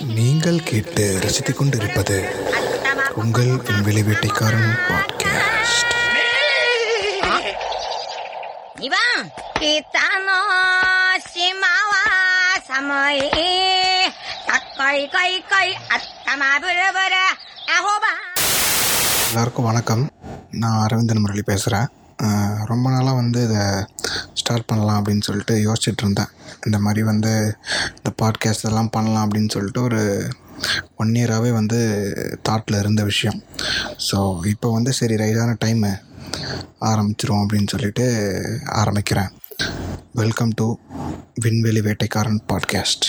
நீங்கள் கேட்டு ரசித்துக் கொண்டிருப்பது உங்கள் விண்வெளி வேட்டைக்காரன் பாட்காஸ்ட் இவன் கித்தானோ சிமாவா சமயே கை கை கை அத்தமா புரபுர எல்லாருக்கும் வணக்கம். நான் அரவிந்தன் முரளி பேசுறேன். ரொம்ப நாளாக வந்து இதை ஸ்டார்ட் பண்ணலாம் அப்படின்னு சொல்லிட்டு யோசிச்சுட்டு இருந்தேன். இந்த மாதிரி வந்து இந்த பாட்காஸ்ட் எல்லாம் பண்ணலாம் அப்படின்னு சொல்லிட்டு ஒரு ஒன் இயராகவே வந்து தாட்டில் இருந்த விஷயம். ஸோ இப்போ வந்து சரி ரைடான டைமு ஆரம்பிச்சிரும் அப்படின்னு சொல்லிட்டு ஆரம்பிக்கிறேன். வெல்கம் டு விண்வெளி வேட்டைக்காரன் பாட்காஸ்ட்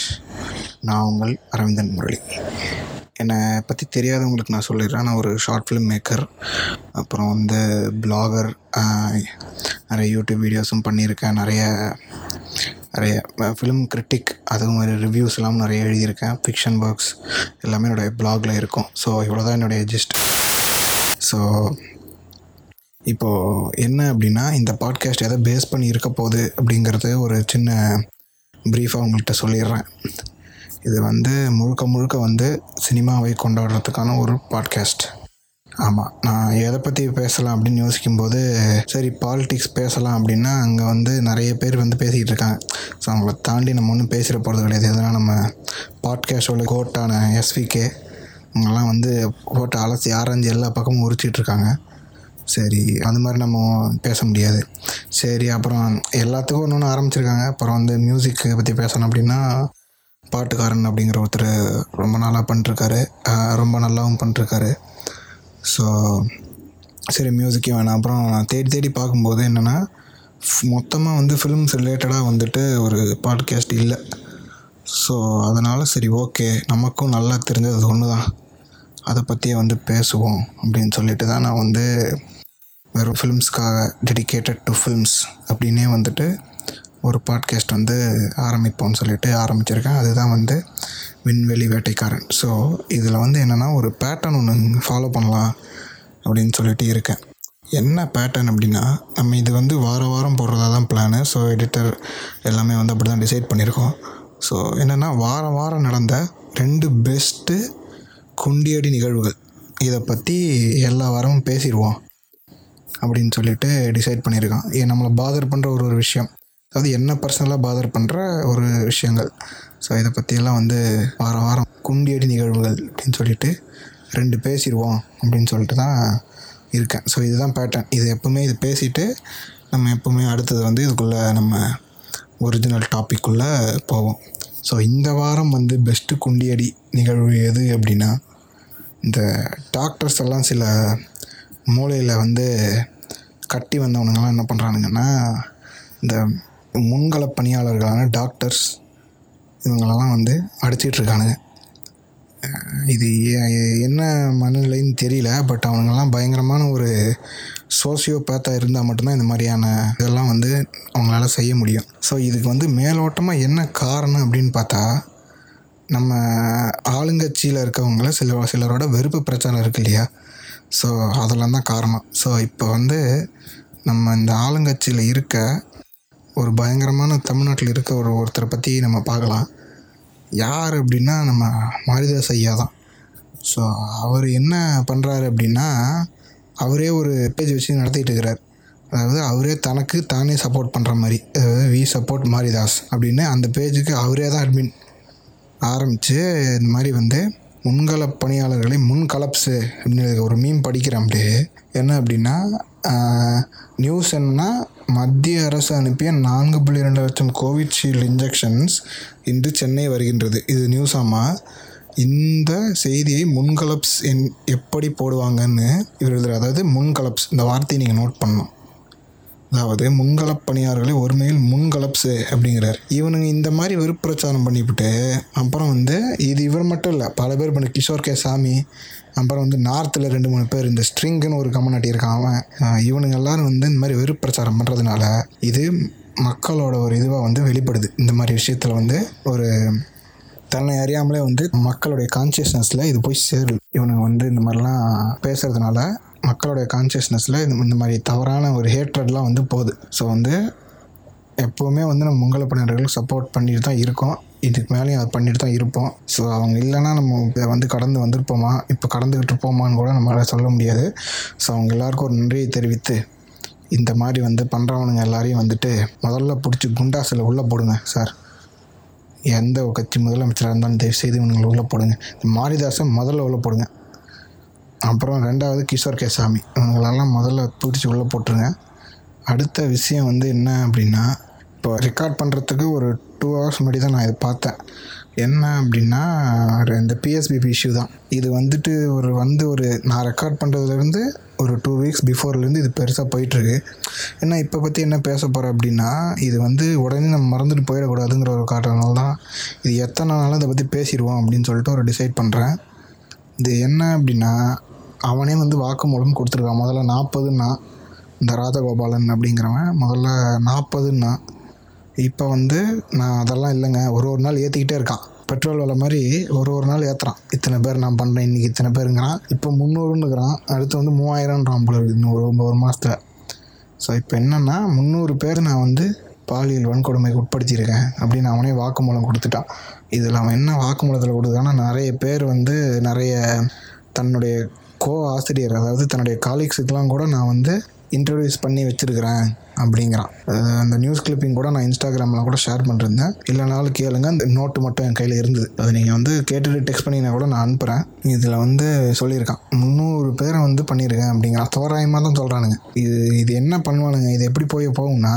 நான் உங்கள் அரவிந்தன் முரளி. என்னை பற்றி தெரியாதவங்களுக்கு நான் சொல்லிடுறேன். நான் ஒரு ஷார்ட் ஃபிலிம் மேக்கர் அப்புறம் வந்து பிளாகர் நிறைய யூடியூப் வீடியோஸும் பண்ணியிருக்கேன். நிறைய நிறைய ஃபிலிம் கிரிட்டிக் அதுவும் மாதிரி ரிவ்யூஸ்லாம் நிறைய எழுதியிருக்கேன். ஃபிக்ஷன் ஒர்க்ஸ் எல்லாமே என்னுடைய பிளாகில் இருக்கும். ஸோ இவ்வளோ தான் என்னுடைய ஜிஸ்ட் ஸோ இப்போது என்ன அப்படின்னா இந்த பாட்காஸ்ட் எதை பேஸ் பண்ணி இருக்க போகுது அப்படிங்கிறது ஒரு சின்ன ப்ரீஃபாக உங்கள்கிட்ட சொல்லிடுறேன். இது வந்து முழுக்க முழுக்க வந்து சினிமாவை கொண்டாடுறதுக்கான ஒரு பாட்காஸ்ட் ஆமாம் நான் எதை பற்றி பேசலாம் அப்படின்னு யோசிக்கும்போது சரி பாலிடிக்ஸ் பேசலாம் அப்படின்னா அங்கே வந்து நிறைய பேர் வந்து பேசிக்கிட்டு இருக்காங்க. ஸோ அவங்கள தாண்டி நம்ம ஒன்றும் பேசிட போகிறது கிடையாது. எதனால் நம்ம பாட்காஸ்டோட கோட்டான எஸ்விகே அவங்கெல்லாம் வந்து போட்டு அலசி ஆராய்ஞ்சு எல்லா பக்கமும் உரிச்சிட்டு இருக்காங்க. சரி அது மாதிரி நம்ம பேச முடியாது. சரி அப்புறம் எல்லாத்துக்கும் ஒன்று ஒன்று ஆரம்பிச்சிருக்காங்க. அப்புறம் வந்து மியூசிக்கை பற்றி பேசணும் அப்படின்னா பாட்டுக்காரன் அப்படிங்கிற ஒருத்தர் ரொம்ப நாளாக பண்ணிருக்காரு. ரொம்ப நல்லாவும் பண்ணிருக்காரு. ஸோ சரி மியூசிக்கே வேணாம். அப்புறம் நான் தேடி தேடி பார்க்கும்போது என்னென்னா மொத்தமாக வந்து ஃபிலிம்ஸ் ரிலேட்டடாக வந்துட்டு ஒரு பாட்காஸ்ட் இல்லை. ஸோ அதனால் சரி ஓகே நமக்கும் நல்லா தெரிஞ்சது ஒன்று தான் அதை பற்றியே வந்து பேசுவோம் அப்படின்னு சொல்லிட்டு தான் நான் வந்து வெறும் ஃபிலிம்ஸ்க்காக டெடிகேட்டட் டு ஃபிலிம்ஸ் அப்படின்னே வந்துட்டு ஒரு பாட்காஸ்ட் வந்து ஆரம்பிப்போம்னு சொல்லிட்டு ஆரம்பிச்சிருக்கேன். அதுதான் வந்து விண்வெளி வேட்டைக்காரன். ஸோ இதில் வந்து என்னென்னா ஒரு பேட்டர்ன் ஒன்று ஃபாலோ பண்ணலாம் அப்படின்னு சொல்லிட்டு இருக்கேன். என்ன பேட்டர்ன் அப்படின்னா நம்ம இது வந்து வார வாரம் போடுறதா தான் பிளானு ஸோ எடிட்டர் எல்லாமே வந்து அப்படி தான் டிசைட் பண்ணியிருக்கோம். ஸோ என்னென்னா வாரம் வாரம் நடந்த ரெண்டு பெஸ்ட்டு குண்டியடி நிகழ்வுகள். இதை பற்றி எல்லா வாரமும் பேசிடுவோம் அப்படின்னு சொல்லிட்டு டிசைட் பண்ணியிருக்கான். ஏன் நம்மளை பாதர் பண்ணுற ஒரு ஒரு விஷயம். அதாவது என்ன பர்சனலாக பாதர் பண்ணுற ஒரு விஷயங்கள். ஸோ இதை பற்றியெல்லாம் வந்து வாரம் வாரம் குண்டியடி நிகழ்வுகள் அப்படின்னு சொல்லிட்டு ரெண்டு பேசிடுவோம் அப்படின்னு சொல்லிட்டு தான் இருக்கேன். ஸோ இதுதான் பேட்டர்ன் இது எப்போவுமே இது பேசிட்டு நம்ம எப்போவுமே அடுத்தது வந்து இதுக்குள்ளே நம்ம ஒரிஜினல் டாப்பிக்குள்ளே போவோம். ஸோ இந்த வாரம் வந்து பெஸ்ட்டு குண்டியடி நிகழ்வு எது அப்படின்னா இந்த டாக்டர்ஸ் எல்லாம் சில மூளையில் வந்து கட்டி வந்தவனுங்கெல்லாம் என்ன பண்ணுறானுங்கன்னா இந்த முன்கள பணியாளர்களான டாக்டர்ஸ் இவங்களெல்லாம் வந்து அடிச்சிட்ருக்கானுங்க. இது ஏ- என்ன மனநிலைன்னு தெரியல பட் அவனுங்கெல்லாம் பயங்கரமான ஒரு சோசியோபேத்தாக இருந்தால் மட்டும்தான் இந்த மாதிரியான இதெல்லாம் வந்து அவங்களால செய்ய முடியும். ஸோ இதுக்கு வந்து மேலோட்டமாக என்ன காரணம் அப்படின்னு பார்த்தா நம்ம ஆளுங்கட்சியில் இருக்கவங்கள சில சிலரோட வெறுப்பு பிரச்சாரம் இருக்கு இல்லையா? ஸோ அதெல்லாம் தான் காரணம். ஸோ இப்போ வந்து நம்ம இந்த ஆளுங்கட்சியில் இருக்க ஒரு பயங்கரமான தமிழ்நாட்டில் இருக்க ஒரு ஒருத்தரை பற்றி நம்ம பார்க்கலாம். யார் அப்படின்னா நம்ம மாரிதாஸ் ஐயா தான். ஸோ அவர் என்ன பண்ணுறாரு அப்படின்னா அவரே ஒரு பேஜ் வச்சு நடத்திட்டு இருக்கிறார். அதாவது அவரே தனக்கு தானே சப்போர்ட் பண்ணுற மாதிரி அதாவது வி சப்போர்ட் மாரிதாஸ் அப்படின்னு அந்த பேஜுக்கு அவரே தான் அட்மின் ஆரம்பித்து இந்த மாதிரி வந்து முன்கள பணியாளர்களை முன் கலப்ஸு அப்படின்னு ஒரு மீன் படிக்கிறேன் அப்படியே. என்ன அப்படின்னா நியூஸ் என்னன்னா மத்திய அரசு அனுப்பிய நான்கு புள்ளி ரெண்டு லட்சம் கோவிட்ஷீல்டு இன்ஜெக்ஷன்ஸ் இன்று சென்னை வருகின்றது. இது நியூஸாமா இந்த செய்தியை முன்கலப்ஸ் என் எப்படி போடுவாங்கன்னு இவர் அதாவது முன்கலப்ஸ் இந்த வார்த்தையை நீங்கள் நோட் பண்ணணும். அதாவது முன்களப் பணியாளர்களை ஒருமையில் முன்கலப்ஸு அப்படிங்கிறார். இவனுங்க இந்த மாதிரி வெறுப்பிரச்சாரம் பண்ணிவிட்டு அப்புறம் வந்து இது இவர் மட்டும் இல்லை பல பேர் பண்ண கிஷோர் கே சாமி அப்புறம் வந்து நார்த்தில் ரெண்டு மூணு பேர் இந்த ஸ்ட்ரிங்குன்னு ஒரு கம்மநாட்டி இருக்கான் அவன். இவனுங்க எல்லாரும் வந்து இந்த மாதிரி வெறுப்பிரச்சாரம் பண்ணுறதுனால இது மக்களோட ஒரு இதுவாக வந்து வெளிப்படுது. இந்த மாதிரி விஷயத்தில் வந்து ஒரு தன்னை அறியாமலே வந்து மக்களுடைய கான்சியஸ்னஸில் இது போய் சேருது. இவனுங்க வந்து இந்த மாதிரிலாம் பேசுகிறதுனால மக்களுடைய கான்சியஸ்னஸில் இந்த இந்த மாதிரி தவறான ஒரு ஹேட்ரட்லாம் வந்து போகுது. ஸோ வந்து எப்போவுமே வந்து நம்ம மங்கள பணியாளர்களுக்கு சப்போர்ட் பண்ணிட்டு தான் இருக்கோம். இதுக்கு மேலேயும் அது பண்ணிட்டு தான் இருப்போம். ஸோ அவங்க இல்லைன்னா நம்ம இதை வந்து கடந்து வந்திருப்போமா? இப்போ கடந்துக்கிட்டு இருப்போமான்னு கூட நம்மளால் சொல்ல முடியாது. ஸோ அவங்க எல்லாருக்கும் ஒரு நன்றியை தெரிவித்து இந்த மாதிரி வந்து பண்ணுறவனுங்க எல்லாரையும் வந்துட்டு முதல்ல பிடிச்சி குண்டாசில் உள்ளே போடுங்க சார் எந்த ஒரு கட்சி முதலமைச்சராக இருந்தாலும் தயவு செய்து இவனுங்களை உள்ளே போடுங்க. இந்த முதல்ல உள்ளே போடுங்க. அப்புறம் ரெண்டாவது கிஷோர் கேசாமி. இவங்களெல்லாம் முதல்ல பிடிச்சி உள்ளே போட்டுருங்க. அடுத்த விஷயம் வந்து என்ன அப்படின்னா இப்போ ரெக்கார்ட் பண்ணுறதுக்கு ஒரு டூ ஹவர்ஸ் முன்னாடி தான் நான் இதை பார்த்தேன். என்ன அப்படின்னா ஒரு இந்த பிஎஸ்பிபி இஷ்யூ தான். இது வந்துட்டு ஒரு வந்து ஒரு நான் ரெக்கார்ட் பண்ணுறதுலேருந்து ஒரு டூ வீக்ஸ் பிஃபோர்லேருந்து இது பெருசாக போயிட்டுருக்கு. ஏன்னா இப்போ பற்றி என்ன பேச போகிறேன் அப்படின்னா இது வந்து உடனே நம்ம மறந்துட்டு போயிடக்கூடாதுங்கிற ஒரு காரணனால தான் இது எத்தனை நாளும் இதை பற்றி பேசிடுவோம் அப்படின்னு சொல்லிட்டு ஒரு டிசைட் பண்ணுறேன் இது என்ன அப்படின்னா அவனே வந்து வாக்குமூலம் கொடுத்துருக்கான். முதல்ல நாற்பதுன்னா இந்த ராஜகோபாலன் அப்படிங்கிறவன் முதல்ல நாற்பதுன்னா இப்போ வந்து நான் அதெல்லாம் இல்லைங்க. ஒரு ஒரு நாள் ஏற்றிக்கிட்டே இருக்கான். பெட்ரோல் விலை மாதிரி ஒரு ஒரு நாள் ஏற்றுறான் இத்தனை பேர் நான் பண்ணுறேன் இன்றைக்கி இத்தனை பேருங்கிறான். இப்போ முந்நூறுன்னுக்குறான். அடுத்து வந்து மூவாயிரம்ன்றான் போல இருக்குது இன்னும் ஒரு ஒரு மாதத்தில் ஸோ இப்போ என்னென்னா முந்நூறு பேர் நான் வந்து பாலியல் வன்கொடுமைக்கு உட்படுத்தியிருக்கேன். அப்படின்னு அவனே வாக்குமூலம் கொடுத்துட்டான். இதில் அவன் என்ன வாக்குமூலத்தில் கொடுத்தான்னா நிறைய பேர் வந்து நிறைய தன்னுடைய கோ ஆசிரியர் அதாவது தன்னுடைய காலீக்ஸுக்கெலாம் கூட நான் வந்து இன்ட்ரடியூஸ் பண்ணி வச்சுருக்கிறேன் அப்படிங்கிறான். அந்த நியூஸ் கிளிப்பிங் கூட நான் இன்ஸ்டாகிராமில் கூட ஷேர் பண்ணிருந்தேன். இல்லைனாலும் கேளுங்க அந்த நோட்டு மட்டும் என் கையில் இருந்தது. அதை நீங்கள் வந்து கேட்டுட்டு டெக்ஸ்ட் பண்ணினா கூட நான் அனுப்புகிறேன் இதில் வந்து சொல்லியிருக்கான் முந்நூறு பேரை வந்து பண்ணியிருக்கேன் அப்படிங்கிறான் தோராயமாக தான் சொல்கிறானுங்க இது இது என்ன பண்ணுவானுங்க? இது எப்படி போய் போகும்னா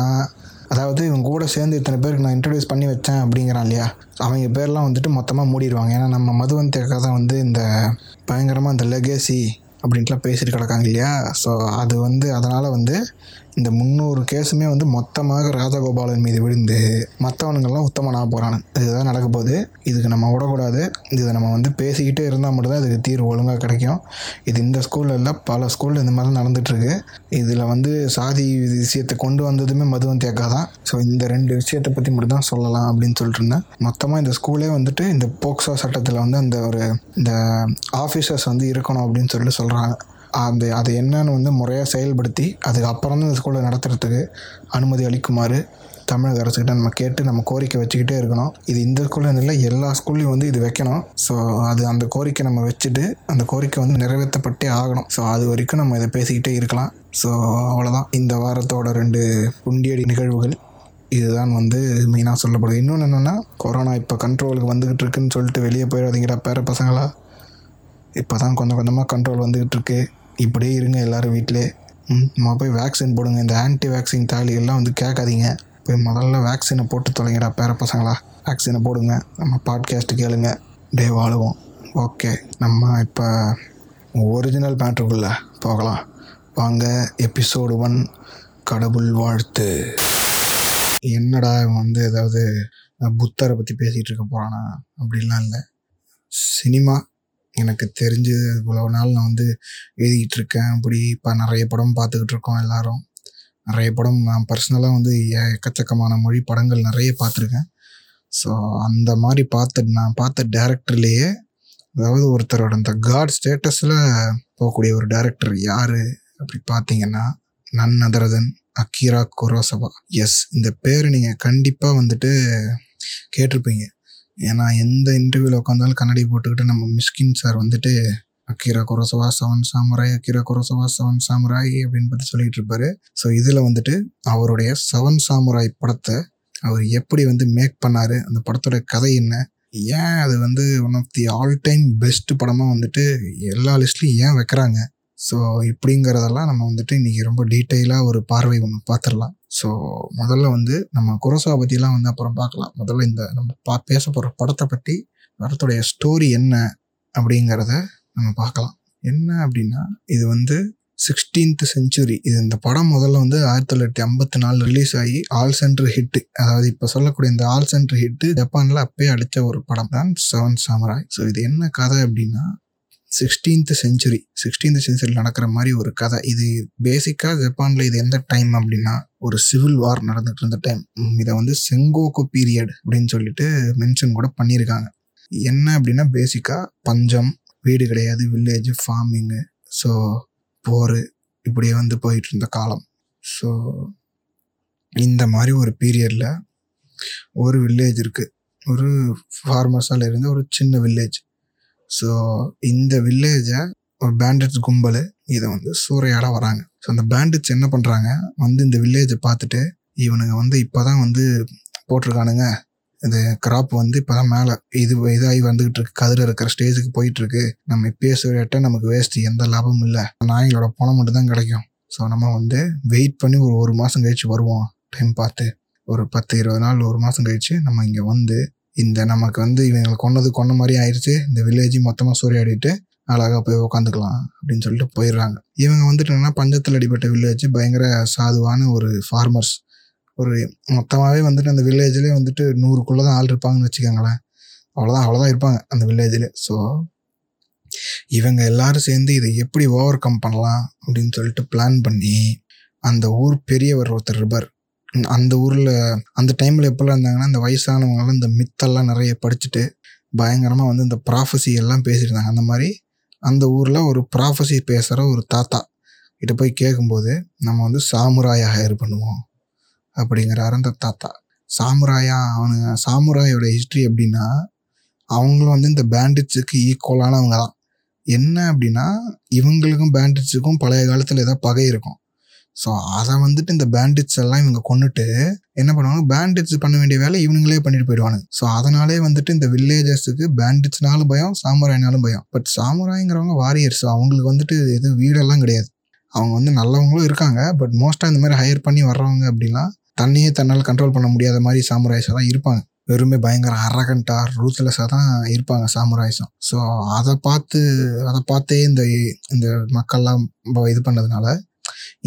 அதாவது இவங்க கூட சேர்ந்து இத்தனை பேருக்கு நான் இன்ட்ரடியூஸ் பண்ணி வச்சேன் அப்படிங்கிறான் இல்லையா? அவங்க பேர்லாம் வந்துட்டு மொத்தமாக மூடிடுவாங்க. ஏன்னா நம்ம மதுவன் தேக்கா தான் வந்து இந்த பயங்கரமாக இந்த லெகேசி அப்படின்ட்டுலாம் பேசிட்டு கிடக்காங்க இல்லையா? ஸோ அது வந்து அதனால் வந்து இந்த முந்நூறு கேஸுமே வந்து மொத்தமாக ராஜகோபாலன் மீது விழுந்து மற்றவனுங்கள்லாம் உத்தமனாக போகிறானு இதுதான் நடக்க போகுது. இதுக்கு நம்ம விடக்கூடாது. இதை நம்ம வந்து பேசிக்கிட்டே இருந்தால் மட்டும்தான் இதுக்கு தீர்வு ஒழுங்காக கிடைக்கும். இது இந்த ஸ்கூலில் இல்லை பல ஸ்கூலில் இந்த மாதிரி நடந்துகிட்ருக்கு இதில் வந்து சாதி விஷயத்தை கொண்டு வந்ததுமே மதுவன் தேக்கா தான். ஸோ இந்த ரெண்டு விஷயத்தை பற்றி மட்டும் தான் சொல்லலாம் அப்படின்னு சொல்லிட்டு இருந்தேன். மொத்தமாக இந்த ஸ்கூலே வந்துட்டு இந்த போக்சோ சட்டத்தில் வந்து அந்த ஒரு இந்த ஆஃபீஸர்ஸ் வந்து இருக்கணும் அப்படின்னு சொல்லிட்டு சொல்கிறாங்க அந்த அது என்னன்னு வந்து முறையாக செயல்படுத்தி அதுக்கப்புறம் தான் இந்த ஸ்கூலை நடத்துறதுக்கு அனுமதி அளிக்குமாறு தமிழக அரசுக்கிட்ட நம்ம கேட்டு நம்ம கோரிக்கை வச்சுக்கிட்டே இருக்கணும். இது இந்த ஸ்கூலில் இல்லை எல்லா ஸ்கூல்லையும் வந்து இது வைக்கணும். ஸோ அது அந்த கோரிக்கை நம்ம வச்சுட்டு அந்த கோரிக்கை வந்து நிறைவேற்றப்பட்டே ஆகணும். ஸோ அது வரைக்கும் நம்ம இதை பேசிக்கிட்டே இருக்கலாம். ஸோ அவ்வளோதான் இந்த வாரத்தோட ரெண்டு புண்டியடி நிகழ்வுகள் இதுதான் வந்து மெயினாக சொல்லப்படுது. இன்னொன்று என்னென்னா கொரோனா இப்போ கண்ட்ரோலுக்கு வந்துக்கிட்டு இருக்குன்னு சொல்லிட்டு வெளியே போயிடாதீங்கடா பேர பசங்களா. இப்போ தான் கொஞ்சம் கொஞ்சமாக கண்ட்ரோல் வந்துக்கிட்டு இருக்குது இப்படியே இருங்க எல்லோரும் வீட்டிலே. ம் நம்ம போய் வேக்சின் போடுங்க. இந்த ஆன்டி வேக்சின் தாலிகள்லாம் வந்து கேட்காதீங்க. போய் முதல்ல வேக்சினை போட்டு தொலைங்கடா பேர பசங்களா. வேக்சினை போடுங்க. நம்ம பாட்காஸ்ட்டு கேளுங்க. டே வாழுவோம். ஓகே நம்ம இப்போ ஒரிஜினல் மேட்ருக்குள்ளே போகலாம். வாங்க எபிசோடு ஒன் கடவுள் வாழ்த்து. என்னடா இவன் வந்து ஏதாவது புத்தரை பற்றி பேசிகிட்டு இருக்க போகிறானா அப்படிலாம் இல்லை. சினிமா எனக்கு தெரிஞ்சு இவ்வளோ நாள் நான் வந்து எழுதிக்கிட்டு இருக்கேன் அப்படி இப்போ நிறைய படம் பார்த்துக்கிட்டு இருக்கோம் எல்லாரும். நிறைய படம் நான் பர்சனலாக வந்து எக்கச்சக்கமான மொழி படங்கள் நிறைய பார்த்துருக்கேன். ஸோ அந்த மாதிரி பார்த்த நான் பார்த்த டேரக்டர்லேயே அதாவது ஒருத்தரோட அந்த காட் ஸ்டேட்டஸில் போகக்கூடிய ஒரு டேரக்டர் யார் அப்படி பார்த்தீங்கன்னா நன் அதரதன் அக்கீரா குரோசபா எஸ் இந்த பேர் நீங்கள் கண்டிப்பாக வந்துட்டு கேட்டிருப்பீங்க. ஏன்னா எந்த இன்டர்வியூவில் உட்காந்தாலும் கண்ணாடி போட்டுக்கிட்டு நம்ம மிஸ்கின் சார் வந்துட்டு அக்கீரா குரசவா செவன் சாமராய் அக்கீரா குரசவா செவன் சாமராய் அப்படின்னு பற்றி சொல்லிட்டு இருப்பாரு. ஸோ இதில் வந்துட்டு அவருடைய செவன் சாமுராய் படத்தை அவர் எப்படி வந்து மேக் பண்ணார் அந்த படத்தோட கதை என்ன? ஏன் அது வந்து one of the all time best படமாக வந்துட்டு எல்லா லிஸ்ட்லையும் ஏன் வைக்கிறாங்க? ஸோ இப்படிங்கிறதெல்லாம் நம்ம வந்துட்டு இன்றைக்கி ரொம்ப டீட்டெயிலாக ஒரு பார்வை ஒன்று பார்த்துடலாம். ஸோ முதல்ல வந்து நம்ம குரோசாவை பற்றிலாம் வந்து அப்புறம் பார்க்கலாம். முதல்ல இந்த நம்ம பா பேச போகிற படத்தை பற்றி படத்துடைய ஸ்டோரி என்ன அப்படிங்கிறத நம்ம பார்க்கலாம். என்ன அப்படின்னா இது வந்து சிக்ஸ்டீன்த் செஞ்சுரி இது இந்த படம் முதல்ல வந்து ஆயிரத்தி தொள்ளாயிரத்தி ஐம்பத்தி நாலு ரிலீஸ் ஆகி ஆல் சென்ட்ரு ஹிட்டு அதாவது இப்போ சொல்லக்கூடிய இந்த ஆல் சென்ட்ரு ஹிட்டு ஜப்பானில் அப்பயே அடித்த ஒரு படம். தான் செவன் சாமராய் ஸோ இது என்ன கதை அப்படின்னா சிக்ஸ்டீன்த் செஞ்சுரி சிக்ஸ்டீன்த் செஞ்சுரியில் நடக்கிற மாதிரி ஒரு கதை. இது பேசிக்காக ஜப்பானில் இது எந்த டைம் அப்படின்னா ஒரு சிவில் வார் நடந்துட்டு இருந்த டைம் இதை வந்து செங்கோக்கு பீரியட் அப்படின்னு சொல்லிட்டு மென்ஷன் கூட பண்ணியிருக்காங்க. என்ன அப்படின்னா பேசிக்காக பஞ்சம் வீடு கிடையாது வில்லேஜ் ஃபார்மிங்கு ஸோ போர் இப்படியே வந்து போயிட்டு இருந்த காலம். ஸோ இந்த மாதிரி ஒரு பீரியடில் ஒரு வில்லேஜ் இருக்குது ஒரு ஃபார்மர்ஸால் இருந்த ஒரு சின்ன வில்லேஜ் ஸோ இந்த வில்லேஜை ஒரு பேண்டட்ஸ் கும்பல் இதை வந்து சூறையாட வராங்க. ஸோ அந்த பேண்டட்ஸ் என்ன பண்ணுறாங்க வந்து இந்த வில்லேஜை பார்த்துட்டு இவனுங்க வந்து இப்போ தான் வந்து போட்டிருக்கானுங்க. இந்த கிராப் வந்து இப்போ தான் மேலே இது இதாகி வந்துகிட்டு இருக்கு கதிர இருக்கிற ஸ்டேஜுக்கு போயிட்டுருக்கு. நம்ம இப்பயே சூறையாட்ட நமக்கு வேஸ்ட் எந்த லாபமும் இல்லை. நாய்களோட பணம் மட்டும் தான் கிடைக்கும். ஸோ நம்ம வந்து வெயிட் பண்ணி ஒரு ஒரு மாதம் கழிச்சு வருவோம். டைம் பார்த்து. ஒரு பத்து இருபது நாள் ஒரு மாதம் கழிச்சு நம்ம இங்கே வந்து இந்த நமக்கு வந்து இவங்களை கொன்னது கொன்ன மாதிரி ஆயிடுச்சு இந்த வில்லேஜ் மொத்தமாக சூறையாடிட்டு அழகாக போய் உக்காந்துக்கலாம் அப்படின்னு சொல்லிட்டு போயிடுறாங்க. இவங்க வந்துட்டு என்னன்னா பஞ்சத்தில் அடிப்பட்ட வில்லேஜ் பயங்கர சாதுவான ஒரு ஃபார்மர்ஸ் ஒரு மொத்தமாகவே வந்துட்டு அந்த வில்லேஜ்லேயே வந்துட்டு நூறுக்குள்ளே தான் ஆள் இருப்பாங்கன்னு வச்சுக்கோங்களேன். அவ்வளோதான் அவ்வளோதான் இருப்பாங்க அந்த வில்லேஜில் ஸோ இவங்க எல்லாரும் சேர்ந்து இதை எப்படி ஓவர் கம் பண்ணலாம் அப்படின்னு சொல்லிட்டு பிளான் பண்ணி அந்த ஊர் பெரியவர் ஒருத்தர் இருப்பார். அந்த ஊரில் அந்த டைமில் எப்போல்லாம் இருந்தாங்கன்னா இந்த வயசானவங்களாம் இந்த மித்தெல்லாம் நிறைய படிச்சுட்டு பயங்கரமாக வந்து இந்த ப்ராஃபஸி எல்லாம் பேசியிருந்தாங்க. அந்த மாதிரி அந்த ஊரில் ஒரு ப்ராஃபஸி பேசுகிற ஒரு தாத்தா கிட்ட போய் கேட்கும்போது நம்ம வந்து சாமுராயா ஹையர் பண்ணுவோம் அப்படிங்கிறாரு அந்த தாத்தா. சாமுராயா அவனுங்க சாமுராயோட ஹிஸ்ட்ரி எப்படின்னா அவங்களும் வந்து இந்த பேண்டிட்ஸுக்கு ஈக்குவலானவங்க தான். என்ன அப்படின்னா இவங்களுக்கும் பேண்டிட்ஸுக்கும் பழைய காலத்தில் ஏதோ பகை இருக்கும். ஸோ அதை வந்துட்டு இந்த பேண்டிட்ஸ் எல்லாம் இவங்க கொண்டுட்டு என்ன பண்ணுவாங்க? பேண்டிட்ஸ் பண்ண வேண்டிய வேலை இவனுங்களே பண்ணிட்டு போயிடுவாங்க ஸோ அதனாலே வந்துட்டு இந்த வில்லேஜர்ஸுக்கு பேண்டிட்ஸ்னாலும் பயம் சாமுராயினாலும் பயம். பட் சாமுராய்ங்கிறவங்க வாரியர்ஸ் அவங்களுக்கு வந்துட்டு எதுவும் வீடெல்லாம் கிடையாது. அவங்க வந்து நல்லவங்களும் இருக்காங்க. பட் மோஸ்ட்டாக இந்த மாதிரி ஹையர் பண்ணி வர்றவங்க அப்படின்னா தண்ணியே தன்னால் கண்ட்ரோல் பண்ண முடியாத மாதிரி சாமுராய்ஸாக தான் இருப்பாங்க. வெறுமே பயங்கர அரகண்டா ரூத்லெஸ்ஸாக தான் இருப்பாங்க சாமுராய்ஸும் ஸோ அதை பார்த்து அதை பார்த்தே இந்த இந்த மக்கள்லாம் இது பண்ணதுனால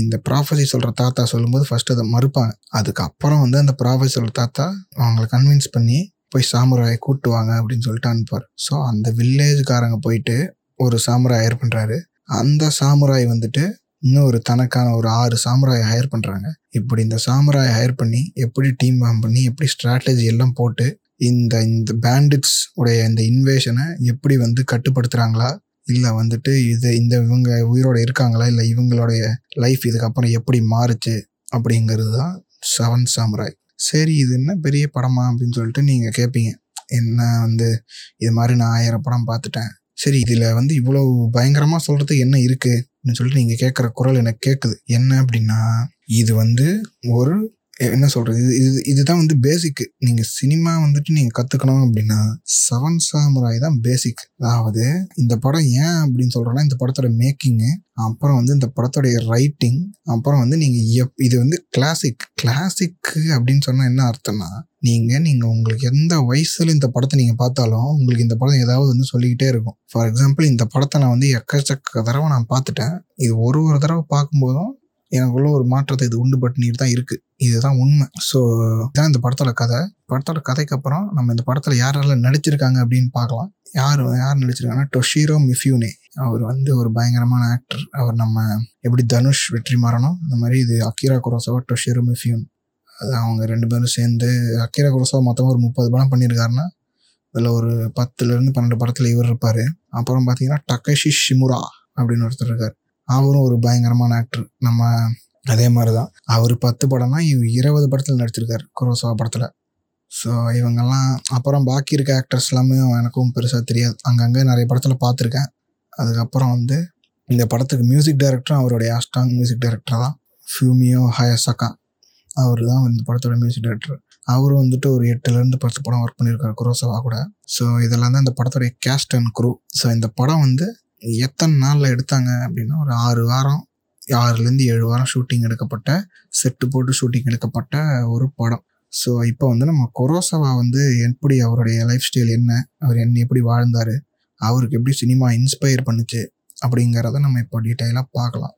இந்த ப்ராஃபஸி சொல்கிற தாத்தா சொல்லும்போது ஃபஸ்ட்டு அதை மறுப்பாங்க. அதுக்கப்புறம் வந்து அந்த ப்ராஃபஸி சொல்கிற தாத்தா அவங்கள கன்வின்ஸ் பண்ணி போய் சாமுராயை கூட்டுவாங்க அப்படின்னு சொல்லிட்டு அனுப்புவார். ஸோ அந்த வில்லேஜ்காரங்க போயிட்டு ஒரு சாமுராய் ஹையர் பண்ணுறாரு அந்த சாமுராய் வந்துட்டு இன்னொரு தனக்கான ஒரு ஆறு சாமுராய் ஹையர் பண்ணுறாங்க இப்படி இந்த சாமுராய் ஹையர் பண்ணி எப்படி டீம் ஃபார்ம் பண்ணி எப்படி ஸ்ட்ராட்டஜி எல்லாம் போட்டு இந்த இந்த பேண்டிட்ஸ் உடைய இந்த இன்வேஷனை எப்படி வந்து கட்டுப்படுத்துகிறாங்களா இல்லை வந்துட்டு இது இந்த இவங்க உயிரோட இருக்காங்களா? இல்லை இவங்களுடைய லைஃப் இதுக்கப்புறம் எப்படி மாறுச்சு? அப்படிங்கிறது தான் செவன் சாம்ராய் சரி இது என்ன பெரிய படமா அப்படின்னு சொல்லிட்டு நீங்கள் கேட்பீங்க என்ன வந்து இது மாதிரி நான் ஆயிரம் படம் பார்த்துட்டேன். சரி இதில் வந்து இவ்வளோ பயங்கரமாக சொல்கிறதுக்கு என்ன இருக்குது அப்படின்னு சொல்லிட்டு நீங்கள் கேட்குற குரல் எனக்கு கேட்குது என்ன அப்படின்னா இது வந்து ஒரு என்ன சொல்கிறது இது இது இதுதான் வந்து பேசிக்கு நீங்கள் சினிமா வந்துட்டு நீங்கள் கற்றுக்கணும் அப்படின்னா செவன் சாமுராய் தான் பேசிக் அதாவது இந்த படம் ஏன் அப்படின்னு சொல்கிறேன்னா இந்த படத்தோட மேக்கிங்கு அப்புறம் வந்து இந்த படத்தோடைய ரைட்டிங் அப்புறம் வந்து நீங்கள் எப் இது வந்து கிளாசிக் கிளாசிக்கு அப்படின்னு சொன்னால் என்ன அர்த்தம்னா நீங்கள் நீங்கள் உங்களுக்கு எந்த வயசில் இந்த படத்தை நீங்கள் பார்த்தாலும் உங்களுக்கு இந்த படம் ஏதாவது வந்து சொல்லிக்கிட்டே இருக்கும். ஃபார் எக்ஸாம்பிள் இந்த படத்தை நான் வந்து எக்கச்சக்க தடவை நான் பார்த்துட்டேன். இது ஒரு ஒரு தடவை பார்க்கும்போதும் எனக்குள்ள ஒரு மாற்றத்தை இது உண்டு பண்ணிட்டு தான் இருக்குது இதுதான் உண்மை. ஸோ இதான் இந்த படத்தோட கதை. படத்தோட கதைக்கு அப்புறம் நம்ம இந்த படத்தில் யார் யாரெல்லாம் நடிச்சிருக்காங்க அப்படின்னு பார்க்கலாம். யார் யார் நடிச்சிருக்காங்கன்னா டொஷீரோ மிஃப்யூனே அவர் வந்து ஒரு பயங்கரமான ஆக்டர் அவர் நம்ம எப்படி தனுஷ் வெற்றி மாறணும்? இந்த மாதிரி இது அக்கீரா குரோசவா டொஷீரோ மிஃப்யூன் அது அவங்க ரெண்டு பேரும் சேர்ந்து அக்கீரா குரோசவா மொத்தமாக ஒரு முப்பது படம் பண்ணியிருக்காருன்னா அதில் ஒரு பத்துலேருந்து பன்னெண்டு படத்தில் இவர் இருப்பார். அப்புறம் பார்த்தீங்கன்னா டக்கஷி ஷிமுரா அப்படின்னு ஒருத்தர் இருக்கார். அவரும் ஒரு பயங்கரமான ஆக்டர் நம்ம அதே மாதிரி தான் அவர் பத்து படம்னா இவர் இருபது படத்தில் நடிச்சிருக்காரு குரோசா படத்தில். ஸோ இவங்கெல்லாம் அப்புறம் பாக்கி இருக்க ஆக்டர்ஸ் எல்லாமே எனக்கும் பெருசாக தெரியாது. அங்கங்கே நிறைய படத்தில் பார்த்துருக்கேன் அதுக்கப்புறம் வந்து இந்த படத்துக்கு மியூசிக் டைரக்டரும் அவருடைய ஆஸ்டாங் மியூசிக் டைரக்டர் தான். ஃபியூமியோ ஹயசக்கா அவர் தான் இந்த படத்தோட மியூசிக் டைரக்டர் அவரும் வந்துட்டு ஒரு எட்டுலேருந்து பத்து படம் ஒர்க் பண்ணியிருக்காரு குரோசவா கூட. ஸோ இதெல்லாம் தான் இந்த படத்துடைய கேஸ்ட் அண்ட் குரூ ஸோ இந்த படம் வந்து எத்தனை நாளில் எடுத்தாங்க அப்படின்னா ஒரு ஆறு வாரம் ஆறுலேருந்து ஏழு வாரம் ஷூட்டிங் எடுக்கப்பட்ட செட்டு போட்டு ஷூட்டிங் எடுக்கப்பட்ட ஒரு படம். ஸோ இப்போ வந்து நம்ம கொரோசவா வந்து எப்படி அவருடைய லைஃப் ஸ்டைல் என்ன அவர் என்ன எப்படி வாழ்ந்தார் அவருக்கு எப்படி சினிமா இன்ஸ்பயர் பண்ணுச்சு அப்படிங்கிறத நம்ம இப்போ டீட்டெயிலாக பார்க்கலாம்.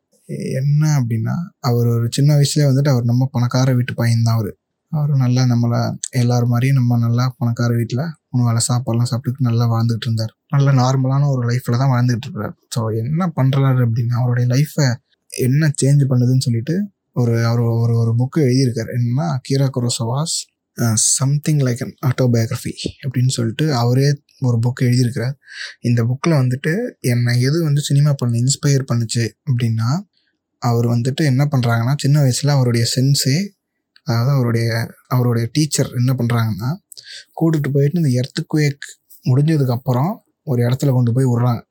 என்ன அப்படின்னா அவர் ஒரு சின்ன வயசுலேயே வந்துட்டு அவர் நம்ம பணக்கார வீட்டு பையன் தான் அவர். அவர் நல்லா நம்மளை எல்லார் மாதிரியும் நம்ம நல்லா பணக்கார வீட்டில் மூணு வேலை சாப்பாடுலாம் சாப்பிட்டுட்டு நல்லா வாழ்ந்துகிட்டு இருந்தார். நல்ல நார்மலான ஒரு லைஃப்பில் தான் வாழ்ந்துகிட்டு இருக்கிறார் ஸோ என்ன பண்ணுறாரு அப்படின்னா அவருடைய லைஃப்பை என்ன சேஞ்ச் பண்ணுதுன்னு சொல்லிட்டு ஒரு அவர் ஒரு ஒரு புக்கு எழுதியிருக்கார். என்னன்னா Akira Kurosawa's something like an autobiography அப்படின்னு சொல்லிட்டு அவரே ஒரு புக் எழுதியிருக்கிறார். இந்த புக்கில் வந்துட்டு என்னை எது வந்து சினிமா பண்ண இன்ஸ்பயர் பண்ணுச்சு அப்படின்னா அவர் வந்துட்டு என்ன பண்ணுறாங்கன்னா சின்ன வயசில் அவருடைய சென்ஸே அதாவது அவருடைய அவருடைய டீச்சர் என்ன பண்ணுறாங்கன்னா கூட்டிகிட்டு போயிட்டு இந்த எர்த்துக்குவேக் முடிஞ்சதுக்கப்புறம் ஒரு இடத்துல கொண்டு போய் விட்றாங்க.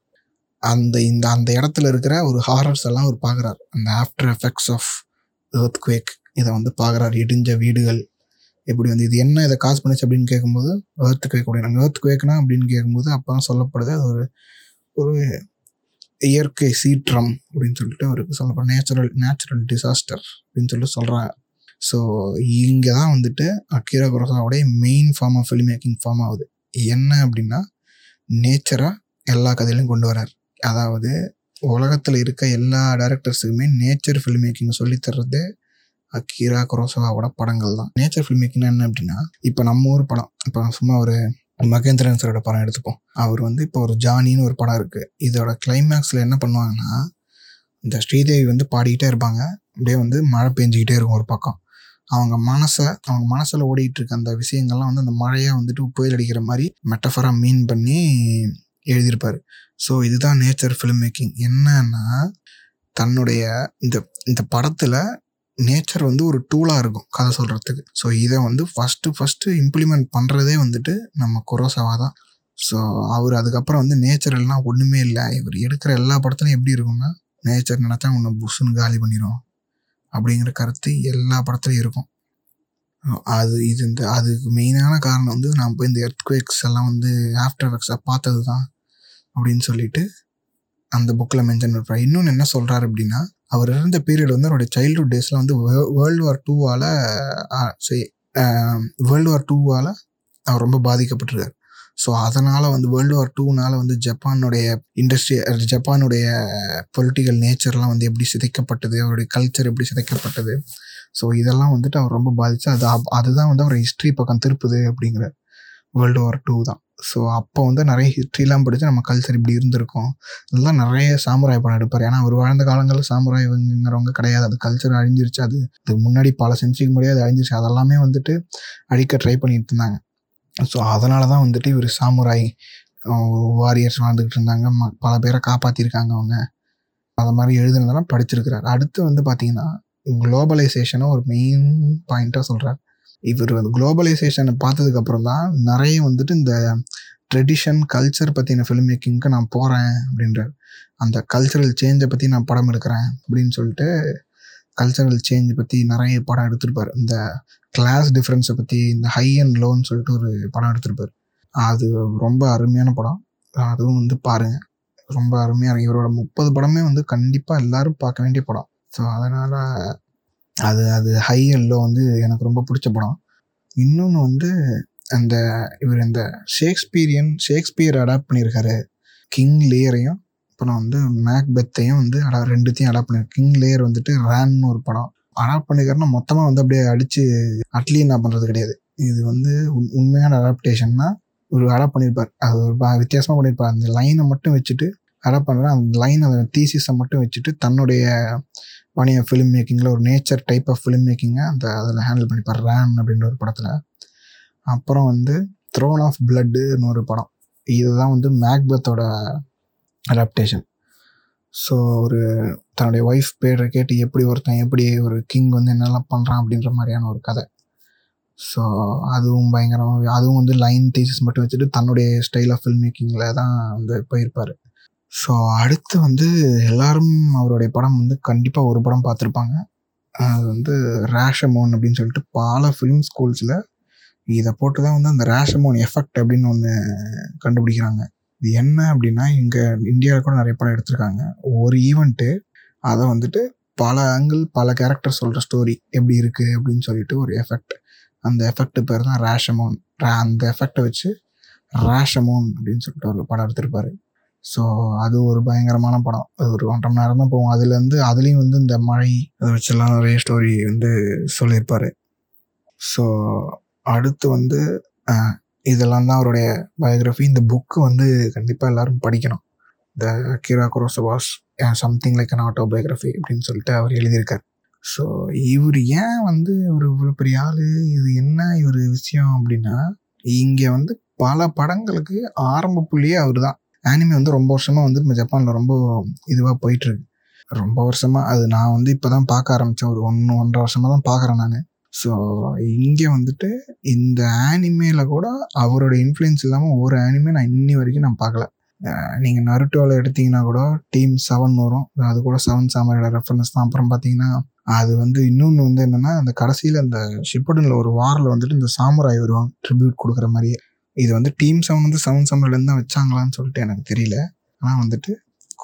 அந்த இந்த அந்த இடத்துல இருக்கிற ஒரு ஹாரர்ஸ் எல்லாம் அவர் பார்க்குறாரு அந்த after effects of earthquake இதை வந்து பார்க்குறாரு இடிஞ்ச வீடுகள் எப்படி வந்து இது என்ன இதை காசு பண்ணுச்சு அப்படின்னு கேட்கும்போது earthquake அப்படின்னாங்க குவேக்னா அப்படின்னு கேட்கும்போது அப்போ தான் சொல்லப்படுது. அது ஒரு ஒரு இயற்கை சீற்றம் அப்படின்னு சொல்லிட்டு அவருக்கு சொல்லப்படுற நேச்சுரல் நேச்சுரல் டிசாஸ்டர் அப்படின்னு சொல்லிட்டு சொல்கிறாங்க ஸோ இங்கே தான் வந்துட்டு Akira குரோசாவோடைய main form of film making form ஆகுது. என்ன அப்படின்னா நேச்சராக எல்லா கதையிலையும் கொண்டு வரார் அதாவது உலகத்தில் இருக்க எல்லா டேரக்டர்ஸுக்குமே நேச்சர் ஃபில்ம் மேக்கிங் சொல்லித்தர்றது அக்கீரா குரோசவாவோட படங்கள் தான் நேச்சர் ஃபில்ம் மேக்கிங்னா என்ன அப்படின்னா இப்போ நம்ம ஊர் படம் இப்போ சும்மா ஒரு மகேந்திரன் சரோட படம் எடுத்துப்போம். அவர் வந்து இப்போ ஒரு ஜானின்னு ஒரு படம் இருக்குது இதோட கிளைமேக்ஸில் என்ன பண்ணுவாங்கன்னா இந்த ஸ்ரீதேவி வந்து பாடிக்கிட்டே இருப்பாங்க. அப்படியே வந்து மழை பெஞ்சிக்கிட்டே இருக்கும் ஒரு பக்கம். அவங்க மனசை அவங்க மனசில் ஓடிட்டு இருக்க அந்த விஷயங்கள்லாம் வந்து அந்த மழையாக வந்துட்டு புயல் அடிக்கிற மாதிரி மெட்டஃபராக மீன் பண்ணி எழுதியிருப்பார். ஸோ இதுதான் நேச்சர் ஃபிலிம் மேக்கிங் என்னன்னா தன்னுடைய இந்த இந்த படத்தில் நேச்சர் வந்து ஒரு டூலாக இருக்கும் கதை சொல்கிறதுக்கு ஸோ இதை வந்து ஃபஸ்ட்டு ஃபஸ்ட்டு இம்ப்ளிமெண்ட் பண்ணுறதே வந்துட்டு நம்ம குரோசவா தான். ஸோ அவர் அதுக்கப்புறம் வந்து நேச்சர் எல்லாம் ஒன்றுமே இல்லை. இவர் எடுக்கிற எல்லா படத்துலையும் எப்படி இருக்கும்னா நேச்சர் நினச்சா உன்னை புஷ்ஷுன்னு காலி பண்ணிடும் அப்படிங்கிற கருத்து எல்லா படத்துலையும் இருக்கும். அது இது இந்த அதுக்கு மெயினான காரணம் வந்து நான் போய் இந்த எர்த்குவேக்ஸ் எல்லாம் வந்து ஆஃப்டர் எஃபெக்ட்ஸை பார்த்தது தான் அப்படின்னு சொல்லிட்டு அந்த புக்கில் மென்ஷன் பண்ணுறாரு இன்னொன்று என்ன சொல்கிறாரு அப்படின்னா அவர் இருந்த பீரியட் வந்து அவருடைய சைல்ட்ஹுட் டேஸில் வந்து வேர்ல்டு வார் டூவால் வேர்ல்டு வார் டூவால் அவர் ரொம்ப பாதிக்கப்பட்டிருக்கார். ஸோ அதனால் வந்து வேர்ல்டு வார் டூனால் வந்து ஜப்பானுடைய இண்டஸ்ட்ரி ஜப்பானுடைய பொலிட்டிக்கல் நேச்சர்லாம் வந்து எப்படி சிதைக்கப்பட்டது அவருடைய கல்ச்சர் எப்படி சிதைக்கப்பட்டது. ஸோ இதெல்லாம் வந்துட்டு அவர் ரொம்ப பாதிச்சு அது அப்- அதுதான் வந்து அவர் ஹிஸ்ட்ரி பக்கம் திருப்புது அப்படிங்கிற வேர்ல்டு வார் டூ தான். ஸோ அப்போ வந்து நிறைய ஹிஸ்ட்ரிலாம் படித்து நம்ம கல்ச்சர் இப்படி இருந்திருக்கும். இதெல்லாம் நிறைய சாமுராய் படம் எடுப்பார். ஏன்னா அவர் வாழ்ந்த காலங்களில் சாமுராய்ங்கிறவங்க கிடையாது. அது கல்ச்சர் அழிஞ்சிருச்சு. அது அது முன்னாடி பல செஞ்சுக்கு முன்னாடி அது அழிஞ்சிருச்சு. அதெல்லாமே வந்துட்டு அழிக்க ட்ரை பண்ணிட்டு இருந்தாங்க. ஸோ அதனால தான் வந்துட்டு இவர் சாமுராய் வாரியர்ஸ் வாழ்ந்துக்கிட்டு இருந்தாங்க. ம- பல பேரை காப்பாற்றிருக்காங்க அவங்க. அதை மாதிரி எழுதுனதெல்லாம் படிச்சிருக்கிறார். அடுத்து வந்து பார்த்தீங்கன்னா குளோபலைசேஷனை ஒரு மெயின் பாயிண்ட்டாக சொல்கிறார் இவர் வந்து குளோபலைசேஷனை பார்த்ததுக்கப்புறம் தான் நிறைய வந்துட்டு இந்த ட்ரெடிஷன் கல்ச்சர் பற்றின ஃபிலிம் மேக்கிங்க்கு நான் போகிறேன் அப்படின்றார். அந்த கல்ச்சரல் சேஞ்சை பற்றி நான் படம் எடுக்கிறேன் அப்படின்னு சொல்லிட்டு கல்ச்சரல் சேஞ்ச் பற்றி நிறைய படம் எடுத்திருப்பார். இந்த கிளாஸ் டிஃப்ரென்ஸை பற்றி இந்த ஹை அண்ட் லோன்னு சொல்லிட்டு ஒரு படம் எடுத்திருப்பார். அது ரொம்ப அருமையான படம். அதுவும் வந்து பாருங்கள் ரொம்ப அருமையாக இருக்கும் இவரோட முப்பது படமே வந்து கண்டிப்பாக எல்லாரும் பார்க்க வேண்டிய படம். ஸோ அதனால் அது அது ஹை எல்லோ லோ வந்து எனக்கு ரொம்ப பிடிச்ச படம். இன்னொன்று வந்து அந்த இவர் இந்த ஷேக்ஸ்பீரியன் ஷேக்ஸ்பியர் அடாப்ட் பண்ணியிருக்காரு. கிங் லேயரையும் அப்புறம் வந்து மேக்பெத்தையும் வந்து அடா ரெண்டுத்தையும் அடாப்ட் பண்ணியிருக்காரு. கிங் லேயர் வந்துட்டு ரேன்னு ஒரு படம். அடாப்ட் பண்ணிருக்காருன்னா மொத்தமாக வந்து அப்படியே அடித்து அட்லி என்ன பண்ணுறது கிடையாது. இது வந்து உண்- உண்மையான அடாப்டேஷன்னா ஒரு அடாப்ட் பண்ணியிருப்பார் அது ஒரு ப- பண்ணியிருப்பார் அந்த லைனை மட்டும் வச்சுட்டு அடாப்ட் பண்ணுற அந்த லைன் அந்த தீசிஸை மட்டும் வச்சுட்டு தன்னுடைய பணிய ஃபிலிம் மேக்கிங்கில் ஒரு நேச்சர் டைப் ஆஃப் ஃபிலிம் மேக்கிங்கை அந்த அதில் ஹேண்டில் பண்ணிப்பார். ரேன் அப்படின்ற ஒரு படத்தில். அப்புறம் வந்து த்ரோன் ஆஃப் பிளட்டுன்னு ஒரு படம். இதுதான் வந்து மேக்பத்தோட அடாப்டேஷன் ஸோ ஒரு தன்னுடைய ஒய்ஃப் பேரை கேட்டு எப்படி ஒருத்தன் எப்படி ஒரு கிங் வந்து என்னெல்லாம் பண்ணுறான் அப்படின்ற மாதிரியான ஒரு கதை. ஸோ அதுவும் பயங்கரமாக அதுவும் வந்து லைன் டீச்சர்ஸ் மட்டும் வச்சுட்டு தன்னுடைய ஸ்டைல் ஆஃப் ஃபில்ம் மேக்கிங்கில் தான் வந்து போயிருப்பார். ஸோ அடுத்து வந்து எல்லாரும் அவருடைய படம் வந்து கண்டிப்பாக ஒரு படம் பார்த்துருப்பாங்க. அது வந்து ரேஷமோன் அப்படின்னு சொல்லிட்டு பல ஃபிலிம் ஸ்கூல்ஸில் இதை போட்டு தான் வந்து அந்த ரேஷமோன் எஃபெக்ட் அப்படின்னு ஒன்று கண்டுபிடிக்கிறாங்க. இது என்ன அப்படின்னா இங்கே இந்தியாவில் கூட நிறைய படம் எடுத்திருக்காங்க. ஒரு ஈவெண்ட்டு அதை வந்துட்டு பல ஆங்கிள் பல கேரக்டர் சொல்கிற ஸ்டோரி எப்படி இருக்குது அப்படின்னு சொல்லிட்டு ஒரு எஃபெக்ட் அந்த எஃபெக்ட் பேர் தான் ரேஷமோன் அந்த எஃபெக்டை வச்சு ரேஷமோன் அப்படின்னு சொல்லிட்டு ஒரு படம் எடுத்திருப்பார். ஸோ அது ஒரு பயங்கரமான படம். அது ஒரு ஒன்றரை மணி நேரம் தான் போகும் அதுலேருந்து அதுலேயும் வந்து இந்த மழை அதை வச்செல்லாம் நிறைய ஸ்டோரி வந்து சொல்லியிருப்பார். ஸோ அடுத்து வந்து இதெல்லாம் தான் அவருடைய பயோகிராஃபி இந்த புக்கு வந்து கண்டிப்பாக எல்லாரும் படிக்கணும். Akira Kurosawa's something like an autobiography அப்படின்னு சொல்லிட்டு அவர் எழுதியிருக்கார். ஸோ இவர் ஏன் வந்து ஒரு இவ்வளோ பெரிய ஆள்? இது என்ன இவர் விஷயம் அப்படின்னா இங்கே வந்து பல படங்களுக்கு ஆரம்ப புள்ளியே அவர் தான் ஆனிமே வந்து ரொம்ப வருஷமாக வந்து இப்போ ஜப்பானில் ரொம்ப இதுவாக போயிட்டுருக்கு ரொம்ப வருஷமாக அது நான் வந்து இப்போ தான் பார்க்க ஆரம்பித்தேன் ஒரு ஒன்று ஒன்றரை வருஷமாக தான் பார்க்குறேன் நான். ஸோ இங்கே வந்துட்டு இந்த ஆனிமேல கூட அவரோட இன்ஃப்ளூயன்ஸ் இல்லாமல் ஒரு ஆனிமே நான் இன்னி வரைக்கும் நான் பார்க்கல. நீங்கள் நருட்டோவில் எடுத்தீங்கன்னா கூட டீம் செவன் வரும். அது கூட செவன் சாமரியோட ரெஃபரன்ஸ் தான். அப்புறம் பார்த்தீங்கன்னா அது வந்து இன்னொன்று வந்து என்னென்னா அந்த கடைசியில் அந்த ஷிப்படனில் ஒரு வாரில் வந்துட்டு இந்த சாமராய் வருவாங்க. ட்ரிபியூட் கொடுக்குற மாதிரியே. இது வந்து டீம் செவன் வந்து செவன் சாமர்லேருந்து தான் வச்சாங்களான்னு சொல்லிட்டு எனக்கு தெரியல. ஆனால் வந்துட்டு